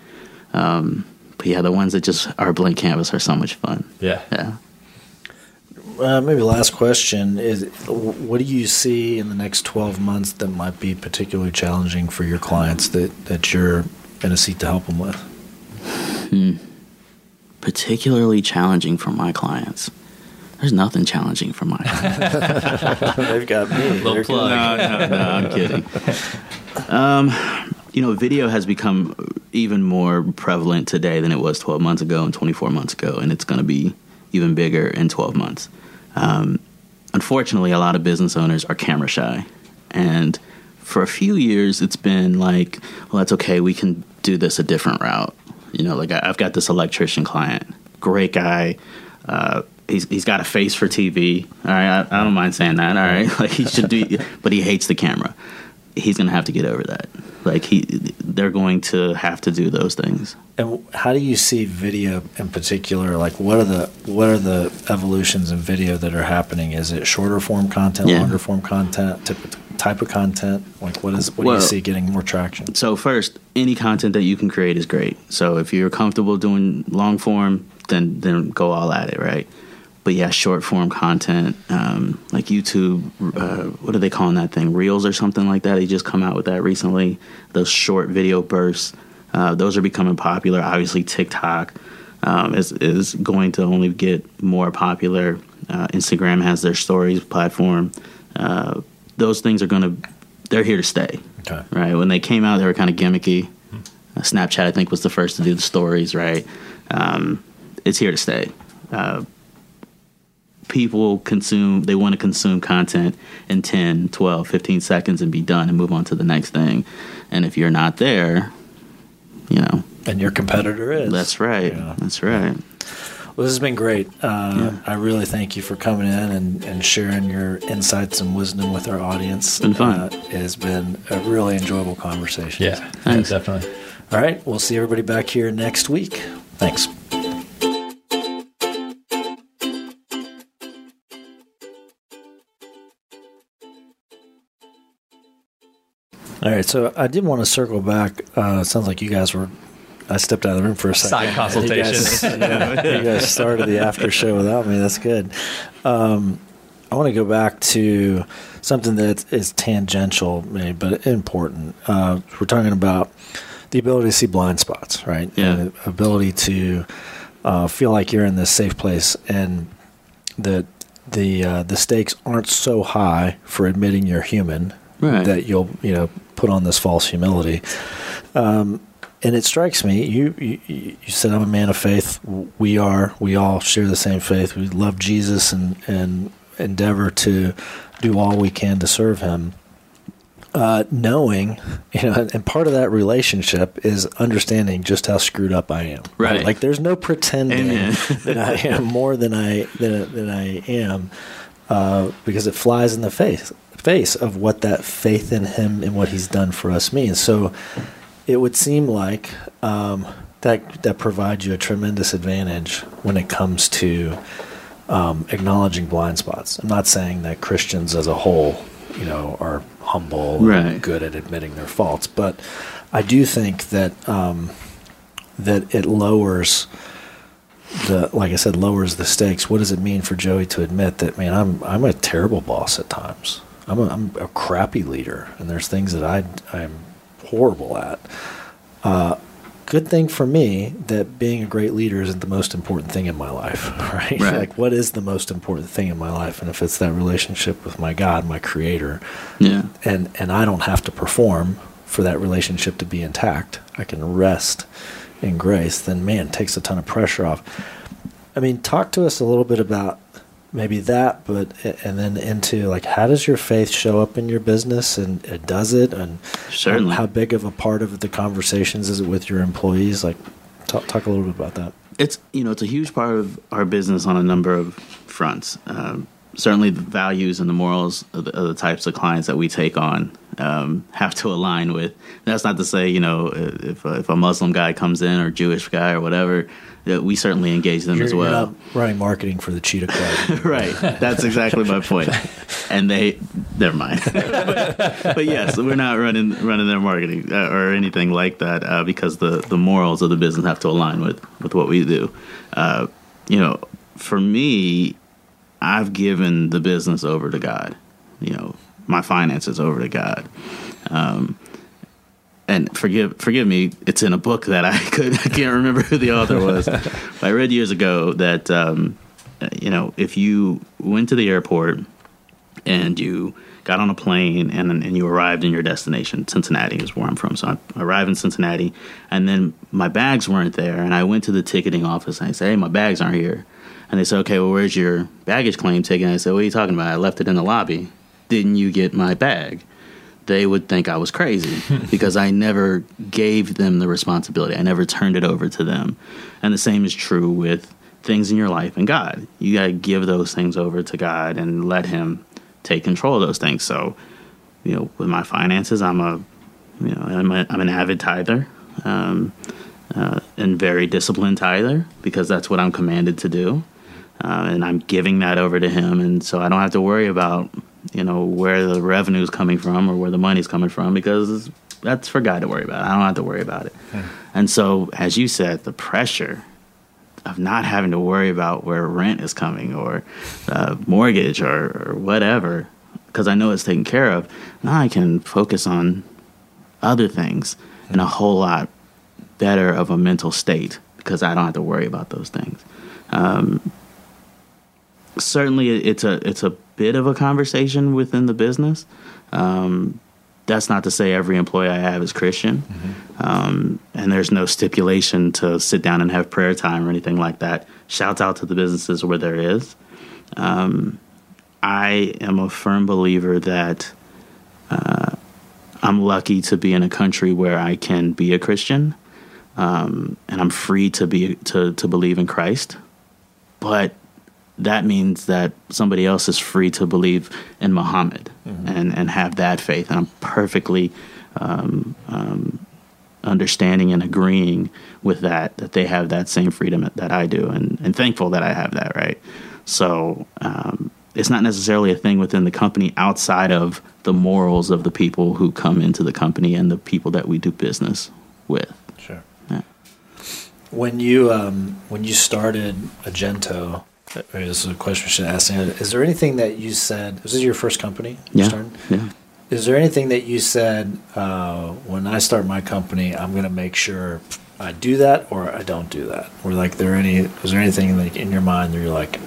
[SPEAKER 2] Um, but yeah, the ones that just are blank canvas are so much fun.
[SPEAKER 1] Yeah.
[SPEAKER 2] Yeah.
[SPEAKER 3] Uh, maybe last question is what do you see in the next 12 months that might be particularly challenging for your clients that, that you're in a seat to help them with?
[SPEAKER 2] Hmm. Particularly challenging for my clients. There's nothing challenging for my clients.
[SPEAKER 3] They've got me.
[SPEAKER 2] Little plug. No, no, no, I'm kidding. Um, you know, video has become even more prevalent today than it was 12 months ago and 24 months ago, and it's going to be even bigger in 12 months. Um, unfortunately, a lot of business owners are camera shy. And for a few years, it's been like, well, that's okay. We can do this a different route. You know, like I've got this electrician client, great guy. Uh, he's he's got a face for TV. All right, I, I don't mind saying that. All right, like he should do, but he hates the camera. He's gonna have to get over that. Like he, they're going to have to do those things.
[SPEAKER 3] And how do you see video in particular? Like, what are the what are the evolutions in video that are happening? Is it shorter form content, yeah. longer form content, type, type of content? Like, what is what well, do you see getting more traction?
[SPEAKER 2] So first, any content that you can create is great. So if you're comfortable doing long form, then then go all at it, right? But yeah, short form content um, like YouTube. Uh, what are they calling that thing? Reels or something like that. They just come out with that recently. Those short video bursts. Uh, those are becoming popular. Obviously, TikTok um, is is going to only get more popular. Uh, Instagram has their stories platform. Uh, those things are going to they're here to stay.
[SPEAKER 3] Okay.
[SPEAKER 2] Right. When they came out, they were kind of gimmicky. Uh, Snapchat, I think, was the first to do the stories. Right. Um, it's here to stay. Uh, people consume they want to consume content in 10 12 15 seconds and be done and move on to the next thing and if you're not there you know
[SPEAKER 3] And your competitor is.
[SPEAKER 2] that's right
[SPEAKER 3] Yeah.
[SPEAKER 2] that's right
[SPEAKER 3] Well, this has been great. Uh, I really thank you for coming in and, and sharing your insights and wisdom with our audience.
[SPEAKER 2] it's Been fun.
[SPEAKER 3] Uh, it has been a really enjoyable conversation.
[SPEAKER 1] Yeah,
[SPEAKER 2] Thanks.
[SPEAKER 1] definitely.
[SPEAKER 3] All right. We'll see everybody back here next week. Thanks. All right, so I did want to circle back. Uh, sounds like you guys were. I stepped out of the room for a second.
[SPEAKER 1] Side consultation.
[SPEAKER 3] You guys, yeah, you guys started the after show without me. That's good. Um, I want to go back to something that is tangential, maybe, but important. Uh, we're talking about the ability to see blind spots, right?
[SPEAKER 2] Yeah.
[SPEAKER 3] And the ability to uh, feel like you're in this safe place, and the the uh, the stakes aren't so high for admitting you're human
[SPEAKER 2] Right.
[SPEAKER 3] that you'll you know put on this false humility. Um, and it strikes me, you, you you said I'm a man of faith. We are. We all share the same faith. We love Jesus and and endeavor to do all we can to serve Him. Uh, knowing, you know, and part of that relationship is understanding just how screwed up I am.
[SPEAKER 2] Right.
[SPEAKER 3] Like there's no pretending that I am more than I than, than I am, uh, because it flies in the face face of what that faith in Him and what He's done for us means. So, it would seem like um, that that provides you a tremendous advantage when it comes to um, acknowledging blind spots. I'm not saying that Christians as a whole, you know, are humble
[SPEAKER 2] Right.
[SPEAKER 3] and good at admitting their faults, but I do think that um, that it lowers the like I said lowers the stakes. What does it mean for Joey to admit that man I'm I'm a terrible boss at times. I'm a, I'm a crappy leader, and there's things that I I'm horrible at. Uh, good thing for me that being a great leader isn't the most important thing in my life, right?
[SPEAKER 2] Right.
[SPEAKER 3] Like, what is the most important thing in my life? And if it's that relationship with my God, my Creator,
[SPEAKER 2] yeah
[SPEAKER 3] and and I don't have to perform for that relationship to be intact. I can rest in grace. Then man, takes a ton of pressure off. I mean, talk to us a little bit about maybe that, but and then into like how does your faith show up in your business, and uh, does it, and
[SPEAKER 2] Certainly.
[SPEAKER 3] how big of a part of the conversations is it with your employees? Like, talk talk a little bit about that.
[SPEAKER 2] it's you know it's a huge part of our business on a number of fronts. Um, certainly, the values and the morals of the, of the types of clients that we take on um, have to align with. That's not to say you know if if a Muslim guy comes in or Jewish guy or whatever, that we certainly engage them
[SPEAKER 3] You're,
[SPEAKER 2] as well.
[SPEAKER 3] running marketing for the Cheetah Club.
[SPEAKER 2] right. That's exactly my point. And they, never mind. but, but yes, we're not running running their marketing uh, or anything like that uh, because the the morals of the business have to align with with what we do. Uh, you know, for me, I've given the business over to God. You know, my finances over to God. Um, and forgive forgive me, it's in a book that I could I can't remember who the author was. I read years ago that um, you know if you went to the airport and you got on a plane and and you arrived in your destination, Cincinnati is where I'm from. So I arrived in Cincinnati, and then my bags weren't there, and I went to the ticketing office and I said, "Hey, my bags aren't here." And they said, "Okay, well, where's your baggage claim ticket?" And I said, "What are you talking about? I left it in the lobby. Didn't you get my bag?" they would think I was crazy because I never gave them the responsibility. I never turned it over to them. And the same is true with things in your life and God. You got to give those things over to God and let Him take control of those things. So, you know, with my finances, I'm a, you know, I'm, a, I'm an avid tither. Um, uh, and very disciplined tither because that's what I'm commanded to do. Uh, and I'm giving that over to him. And so I don't have to worry about, you know, where the revenue is coming from or where the money's coming from because that's for God to worry about. I don't have to worry about it. And so, as you said, the pressure of not having to worry about where rent is coming or uh, mortgage or, or whatever because I know it's taken care of. Now I can focus on other things in a whole lot better of a mental state because I don't have to worry about those things. Um, certainly, it's a it's a bit of a conversation within the business. Um, that's not to say every employee I have is Christian, mm-hmm. um, and there's no stipulation to sit down and have prayer time or anything like that. Shouts out to the businesses where there is. Um, I am a firm believer that uh, I'm lucky to be in a country where I can be a Christian, um, and I'm free to be to to believe in Christ. But that means that somebody else is free to believe in Muhammad mm-hmm. and, and have that faith. And I'm perfectly um, um, understanding and agreeing with that, that they have that same freedom that I do, and, and thankful that I have that, right? So um, it's not necessarily a thing within the company outside of the morals of the people who come into the company and the people that we do business with.
[SPEAKER 3] Sure. Yeah. When you um, when you started Agento, this is a question I should ask. Is there anything that you said? Was this your first company?
[SPEAKER 2] Yeah. Yeah.
[SPEAKER 3] Is there anything that you said uh, when I start my company? I'm going to make sure I do that or I don't do that. Or like, there any? Was there anything like in your mind that you're like,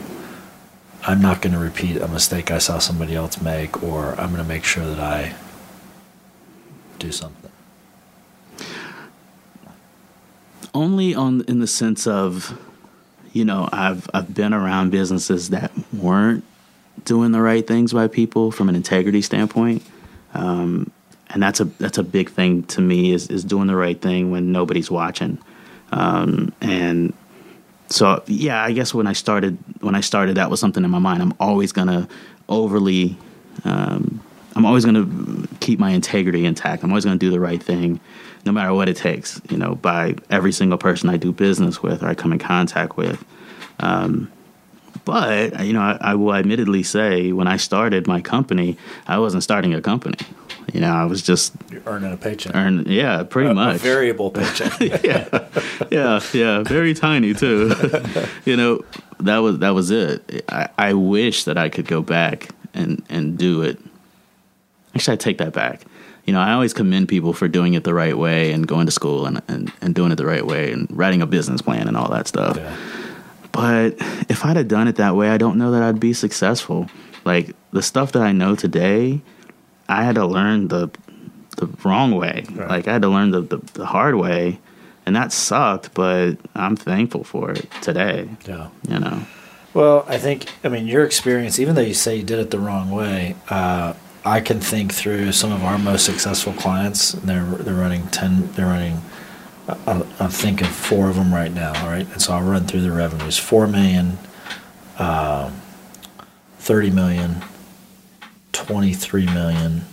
[SPEAKER 3] I'm not going to repeat a mistake I saw somebody else make, or I'm going to make sure that I do something.
[SPEAKER 2] Only on in the sense of you know, I've I've been around businesses that weren't doing the right things by people from an integrity standpoint. Um, and that's a that's a big thing to me is is doing the right thing when nobody's watching. Um, and so yeah, I guess when I started when I started that was something in my mind. I'm always gonna overly um, I'm always gonna keep my integrity intact. I'm always gonna do the right thing no matter what it takes, you know, by every single person I do business with or I come in contact with. Um, but, you know, I, I, will admittedly say when I started my company, I wasn't starting a company. You know, I was just
[SPEAKER 3] You're earning a paycheck.
[SPEAKER 2] Earn, yeah, pretty
[SPEAKER 3] a,
[SPEAKER 2] much.
[SPEAKER 3] A variable paycheck.
[SPEAKER 2] yeah, yeah, yeah, very tiny too. you know, that was that was it. I, I wish that I could go back and and do it. Actually, I take that back you know, I always commend people for doing it the right way and going to school and, and, and doing it the right way and writing a business plan and all that stuff. Yeah. But if I'd have done it that way, I don't know that I'd be successful. Like the stuff that I know today, I had to learn the the wrong way. Right. Like I had to learn the, the, the hard way, and that sucked. But I'm thankful for it today.
[SPEAKER 3] Yeah,
[SPEAKER 2] you know.
[SPEAKER 3] Well, I think I mean your experience. Even though you say you did it the wrong way, uh, I can think through some of our most successful clients. They're they're running ten. They're running. I'm, I'm thinking four of them right now. All right, and so I'll run through the revenues: four million, uh, thirty million, twenty-three million.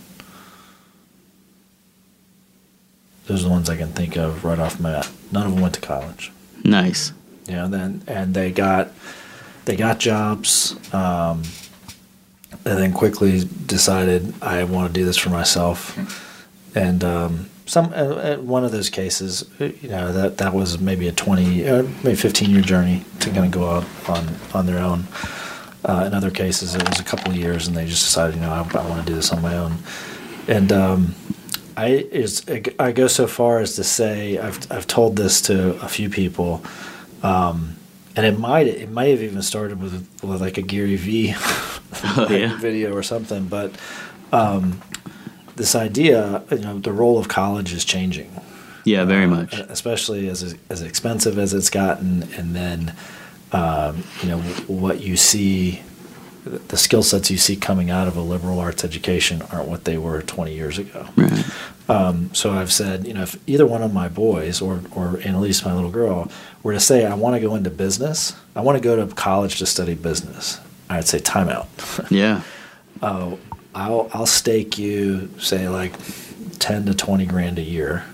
[SPEAKER 3] Those are the ones I can think of right off my. None of them went to college.
[SPEAKER 2] Nice.
[SPEAKER 3] Yeah. Then and they got they got jobs. Um, and then quickly decided I want to do this for myself. And um, some uh, one of those cases, you know, that that was maybe a twenty, uh, maybe fifteen year journey to kind of go out on on their own. Uh, in other cases, it was a couple of years, and they just decided, you know, I, I want to do this on my own. And um, I is I go so far as to say I've I've told this to a few people. Um, and it might it might have even started with, with like a Gary V oh, yeah. video or something. But um, this idea, you know, the role of college is changing.
[SPEAKER 2] Yeah, very uh, much.
[SPEAKER 3] Especially as as expensive as it's gotten, and then um, you know what you see, the skill sets you see coming out of a liberal arts education aren't what they were 20 years ago.
[SPEAKER 2] Right.
[SPEAKER 3] Um, so I've said, you know, if either one of my boys or or Annalise, my little girl, were to say, I want to go into business, I want to go to college to study business, I'd say timeout.
[SPEAKER 2] yeah.
[SPEAKER 3] Oh, I'll I'll stake you say like ten to twenty grand a year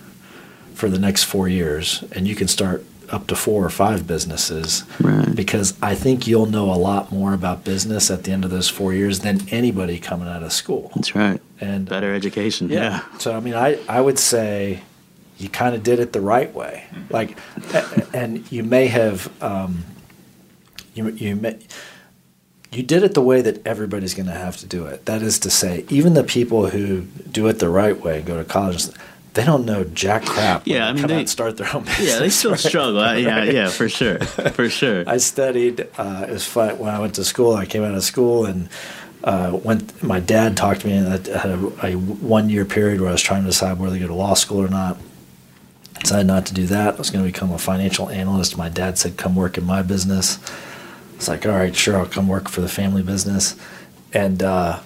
[SPEAKER 3] for the next four years, and you can start up to four or five businesses
[SPEAKER 2] right.
[SPEAKER 3] because I think you'll know a lot more about business at the end of those four years than anybody coming out of school.
[SPEAKER 2] That's right.
[SPEAKER 3] And
[SPEAKER 2] better education.
[SPEAKER 3] Yeah.
[SPEAKER 2] yeah.
[SPEAKER 3] So I mean, I I would say you kind of did it the right way. Like, and you may have, um, you you may. You did it the way that everybody's going to have to do it. That is to say, even the people who do it the right way, go to college, they don't know jack crap.
[SPEAKER 2] Yeah, I mean, they
[SPEAKER 3] start their own business.
[SPEAKER 2] Yeah, they still
[SPEAKER 3] right?
[SPEAKER 2] struggle. Yeah, yeah, for sure, for sure.
[SPEAKER 3] I studied. Uh, it was fun when I went to school. I came out of school and uh, went. My dad talked to me. And I had a, a one year period where I was trying to decide whether to go to law school or not. Decided not to do that. I was going to become a financial analyst. My dad said, "Come work in my business." It's like, "All right, sure, I'll come work for the family business." And uh,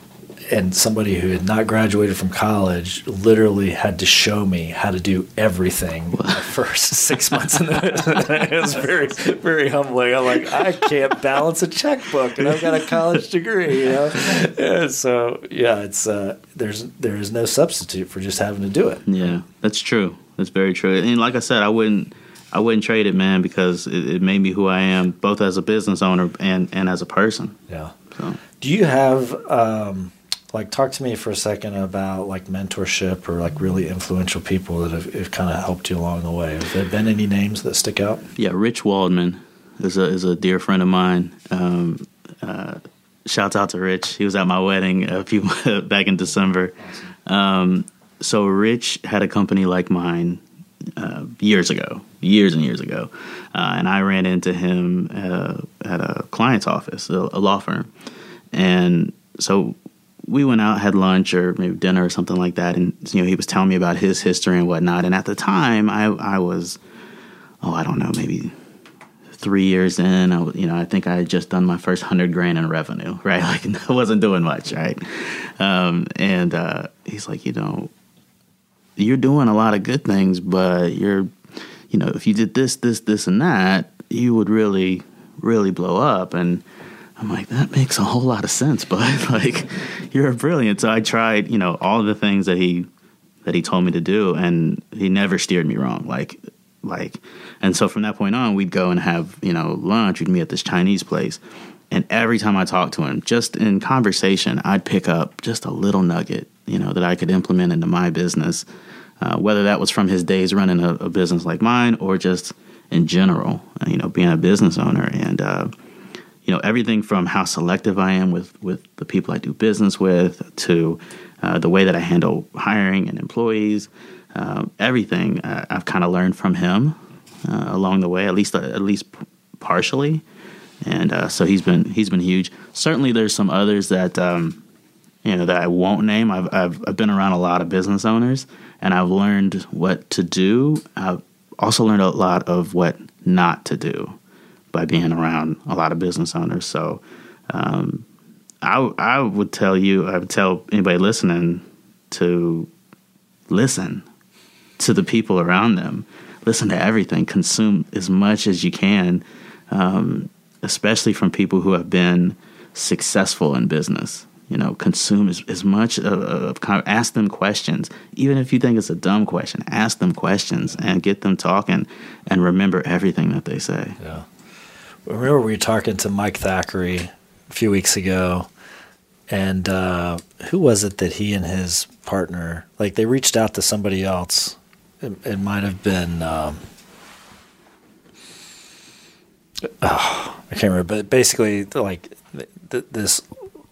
[SPEAKER 3] and somebody who had not graduated from college literally had to show me how to do everything the first six months in the business. it was very, very humbling. I'm like, I can't balance a checkbook, and I've got a college degree, you know. And so yeah, it's uh, there's there is no substitute for just having to do it.
[SPEAKER 2] Yeah, that's true. That's very true. And like I said, I wouldn't I wouldn't trade it, man, because it, it made me who I am, both as a business owner and and as a person.
[SPEAKER 3] Yeah.
[SPEAKER 2] So.
[SPEAKER 3] Do you have um, like talk to me for a second about like mentorship or like really influential people that have, have kind of helped you along the way? Have there been any names that stick out?
[SPEAKER 2] Yeah, Rich Waldman is a is a dear friend of mine. Um, uh, shouts out to Rich. He was at my wedding a few back in December. Um, so Rich had a company like mine uh, years ago, years and years ago, uh, and I ran into him uh, at a client's office, a, a law firm, and so we went out, had lunch or maybe dinner or something like that, and you know he was telling me about his history and whatnot. And at the time, I I was, oh, I don't know, maybe three years in. I, you know, I think I had just done my first hundred grand in revenue, right? Like I wasn't doing much, right? Um, and uh, he's like, you know, you're doing a lot of good things, but you're, you know, if you did this, this, this, and that, you would really, really blow up. And I'm like, that makes a whole lot of sense, but like, you're brilliant. So I tried, you know, all the things that he that he told me to do, and he never steered me wrong. Like, like, and so from that point on, we'd go and have you know lunch. We'd meet at this Chinese place, and every time I talked to him, just in conversation, I'd pick up just a little nugget, you know, that I could implement into my business. Uh, whether that was from his days running a, a, business like mine, or just in general, you know, being a business owner, and uh, you know, everything from how selective I am with with the people I do business with to uh, the way that I handle hiring and employees, uh, everything uh, I've kind of learned from him uh, along the way, at least at least partially, and uh, so he's been he's been huge. Certainly, there's some others that um, you know that I won't name. I've, I've I've been around a lot of business owners, and I've learned what to do. I've also learned a lot of what not to do by being around a lot of business owners. So. Um, I I would tell you, I would tell anybody listening to listen to the people around them, listen to everything, consume as much as you can, um, especially from people who have been successful in business. You know, consume as, as much of, of of ask them questions, even if you think it's a dumb question. Ask them questions and get them talking, and remember everything that they say.
[SPEAKER 3] Yeah. Remember, we were talking to Mike Thackeray a few weeks ago and uh, who was it that he and his partner like they reached out to somebody else? It, it might have been um, oh, i can't remember but basically like th- this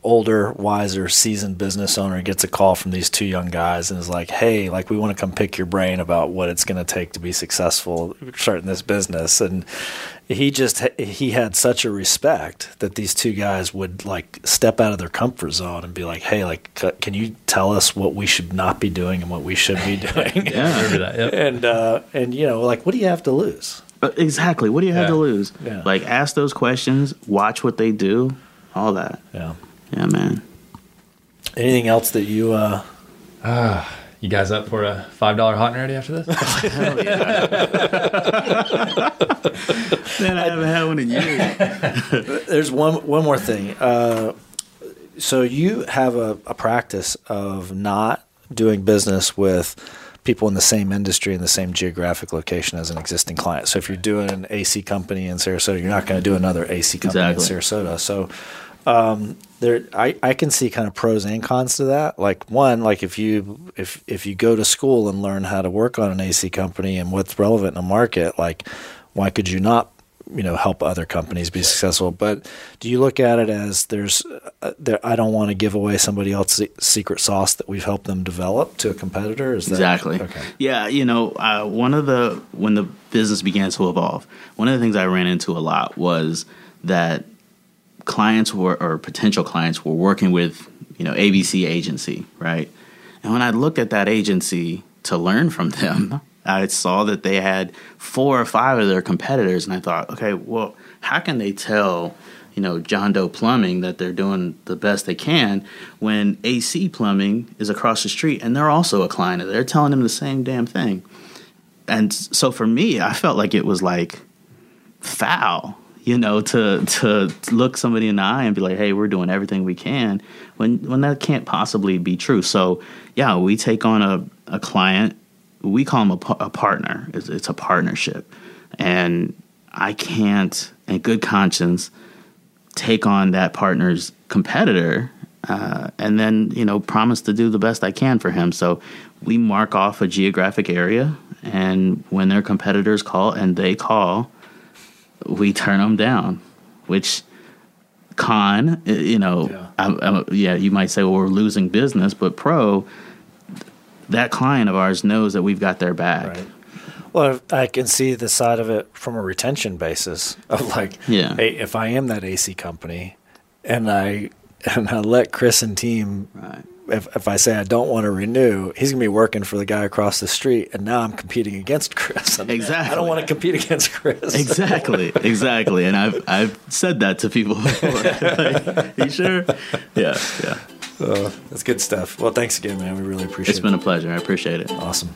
[SPEAKER 3] older wiser seasoned business owner gets a call from these two young guys and is like hey like we want to come pick your brain about what it's going to take to be successful starting this business. And he just he had such a respect that these two guys would like step out of their comfort zone and be like hey like can you tell us what we should not be doing and what we should be doing?
[SPEAKER 1] Yeah I remember that yep.
[SPEAKER 3] and uh and you know like what do you have to lose?
[SPEAKER 2] Uh, exactly. What do you have
[SPEAKER 1] Yeah.
[SPEAKER 2] to lose?
[SPEAKER 3] Yeah.
[SPEAKER 2] like ask those questions watch what they do all that.
[SPEAKER 3] Yeah.
[SPEAKER 2] Yeah man.
[SPEAKER 3] Anything else that you uh
[SPEAKER 1] Ah, you guys up for a five dollar hot and ready after this?
[SPEAKER 2] man i haven't had one in years
[SPEAKER 3] there's one one more thing. Uh, so you have a, a practice of not doing business with people in the same industry in the same geographic location as an existing client. So if you're doing an AC company in Sarasota, you're not going to do another AC company
[SPEAKER 2] Exactly.
[SPEAKER 3] in Sarasota. So um, there I, I can see kind of pros and cons to that. Like one, like if you if if you go to school and learn how to work on an AC company and what's relevant in the market, like why could you not you know help other companies be successful? But do you look at it as there's uh, there, i don't want to give away somebody else's secret sauce that we've helped them develop to a competitor? Is that
[SPEAKER 2] exactly.
[SPEAKER 3] okay?
[SPEAKER 2] Yeah you know uh, one of the when the business began to evolve one of the things i ran into a lot was that clients were or potential clients were working with you know abc agency right and when i looked at that agency to learn from them I saw that they had four or five of their competitors, and I thought, okay, well, how can they tell, you know, John Doe Plumbing that they're doing the best they can when AC Plumbing is across the street and they're also a client? They're telling them the same damn thing. And so for me, I felt like it was like foul, you know, to to look somebody in the eye and be like, "Hey, we're doing everything we can," when when that can't possibly be true. So yeah, we take on a a client we call them a, a partner. It's, it's, a partnership, and I can't, in good conscience, take on that partner's competitor uh, and then you know promise to do the best I can for him. So we mark off a geographic area, and when their competitors call and they call, we turn them down. Which con, eh, you know, yeah, I, I, yeah you might say, well, we're losing business, but pro that client of ours knows that we've got their back. Right.
[SPEAKER 3] Well, I can see the side of it from a retention basis of like, yeah. hey, if I am that AC company, and I and I let Chris and team, right. If if I say I don't want to renew, he's gonna be working for the guy across the street, and now I'm competing against Chris.
[SPEAKER 2] exactly.
[SPEAKER 3] I don't want to compete against Chris.
[SPEAKER 2] Exactly. exactly. And I've I've said that to people before. like, you sure? Yeah. Yeah.
[SPEAKER 3] Uh, that's good stuff. Well, thanks again, man. We really appreciate
[SPEAKER 2] it. It's been a pleasure. I appreciate it.
[SPEAKER 3] Awesome.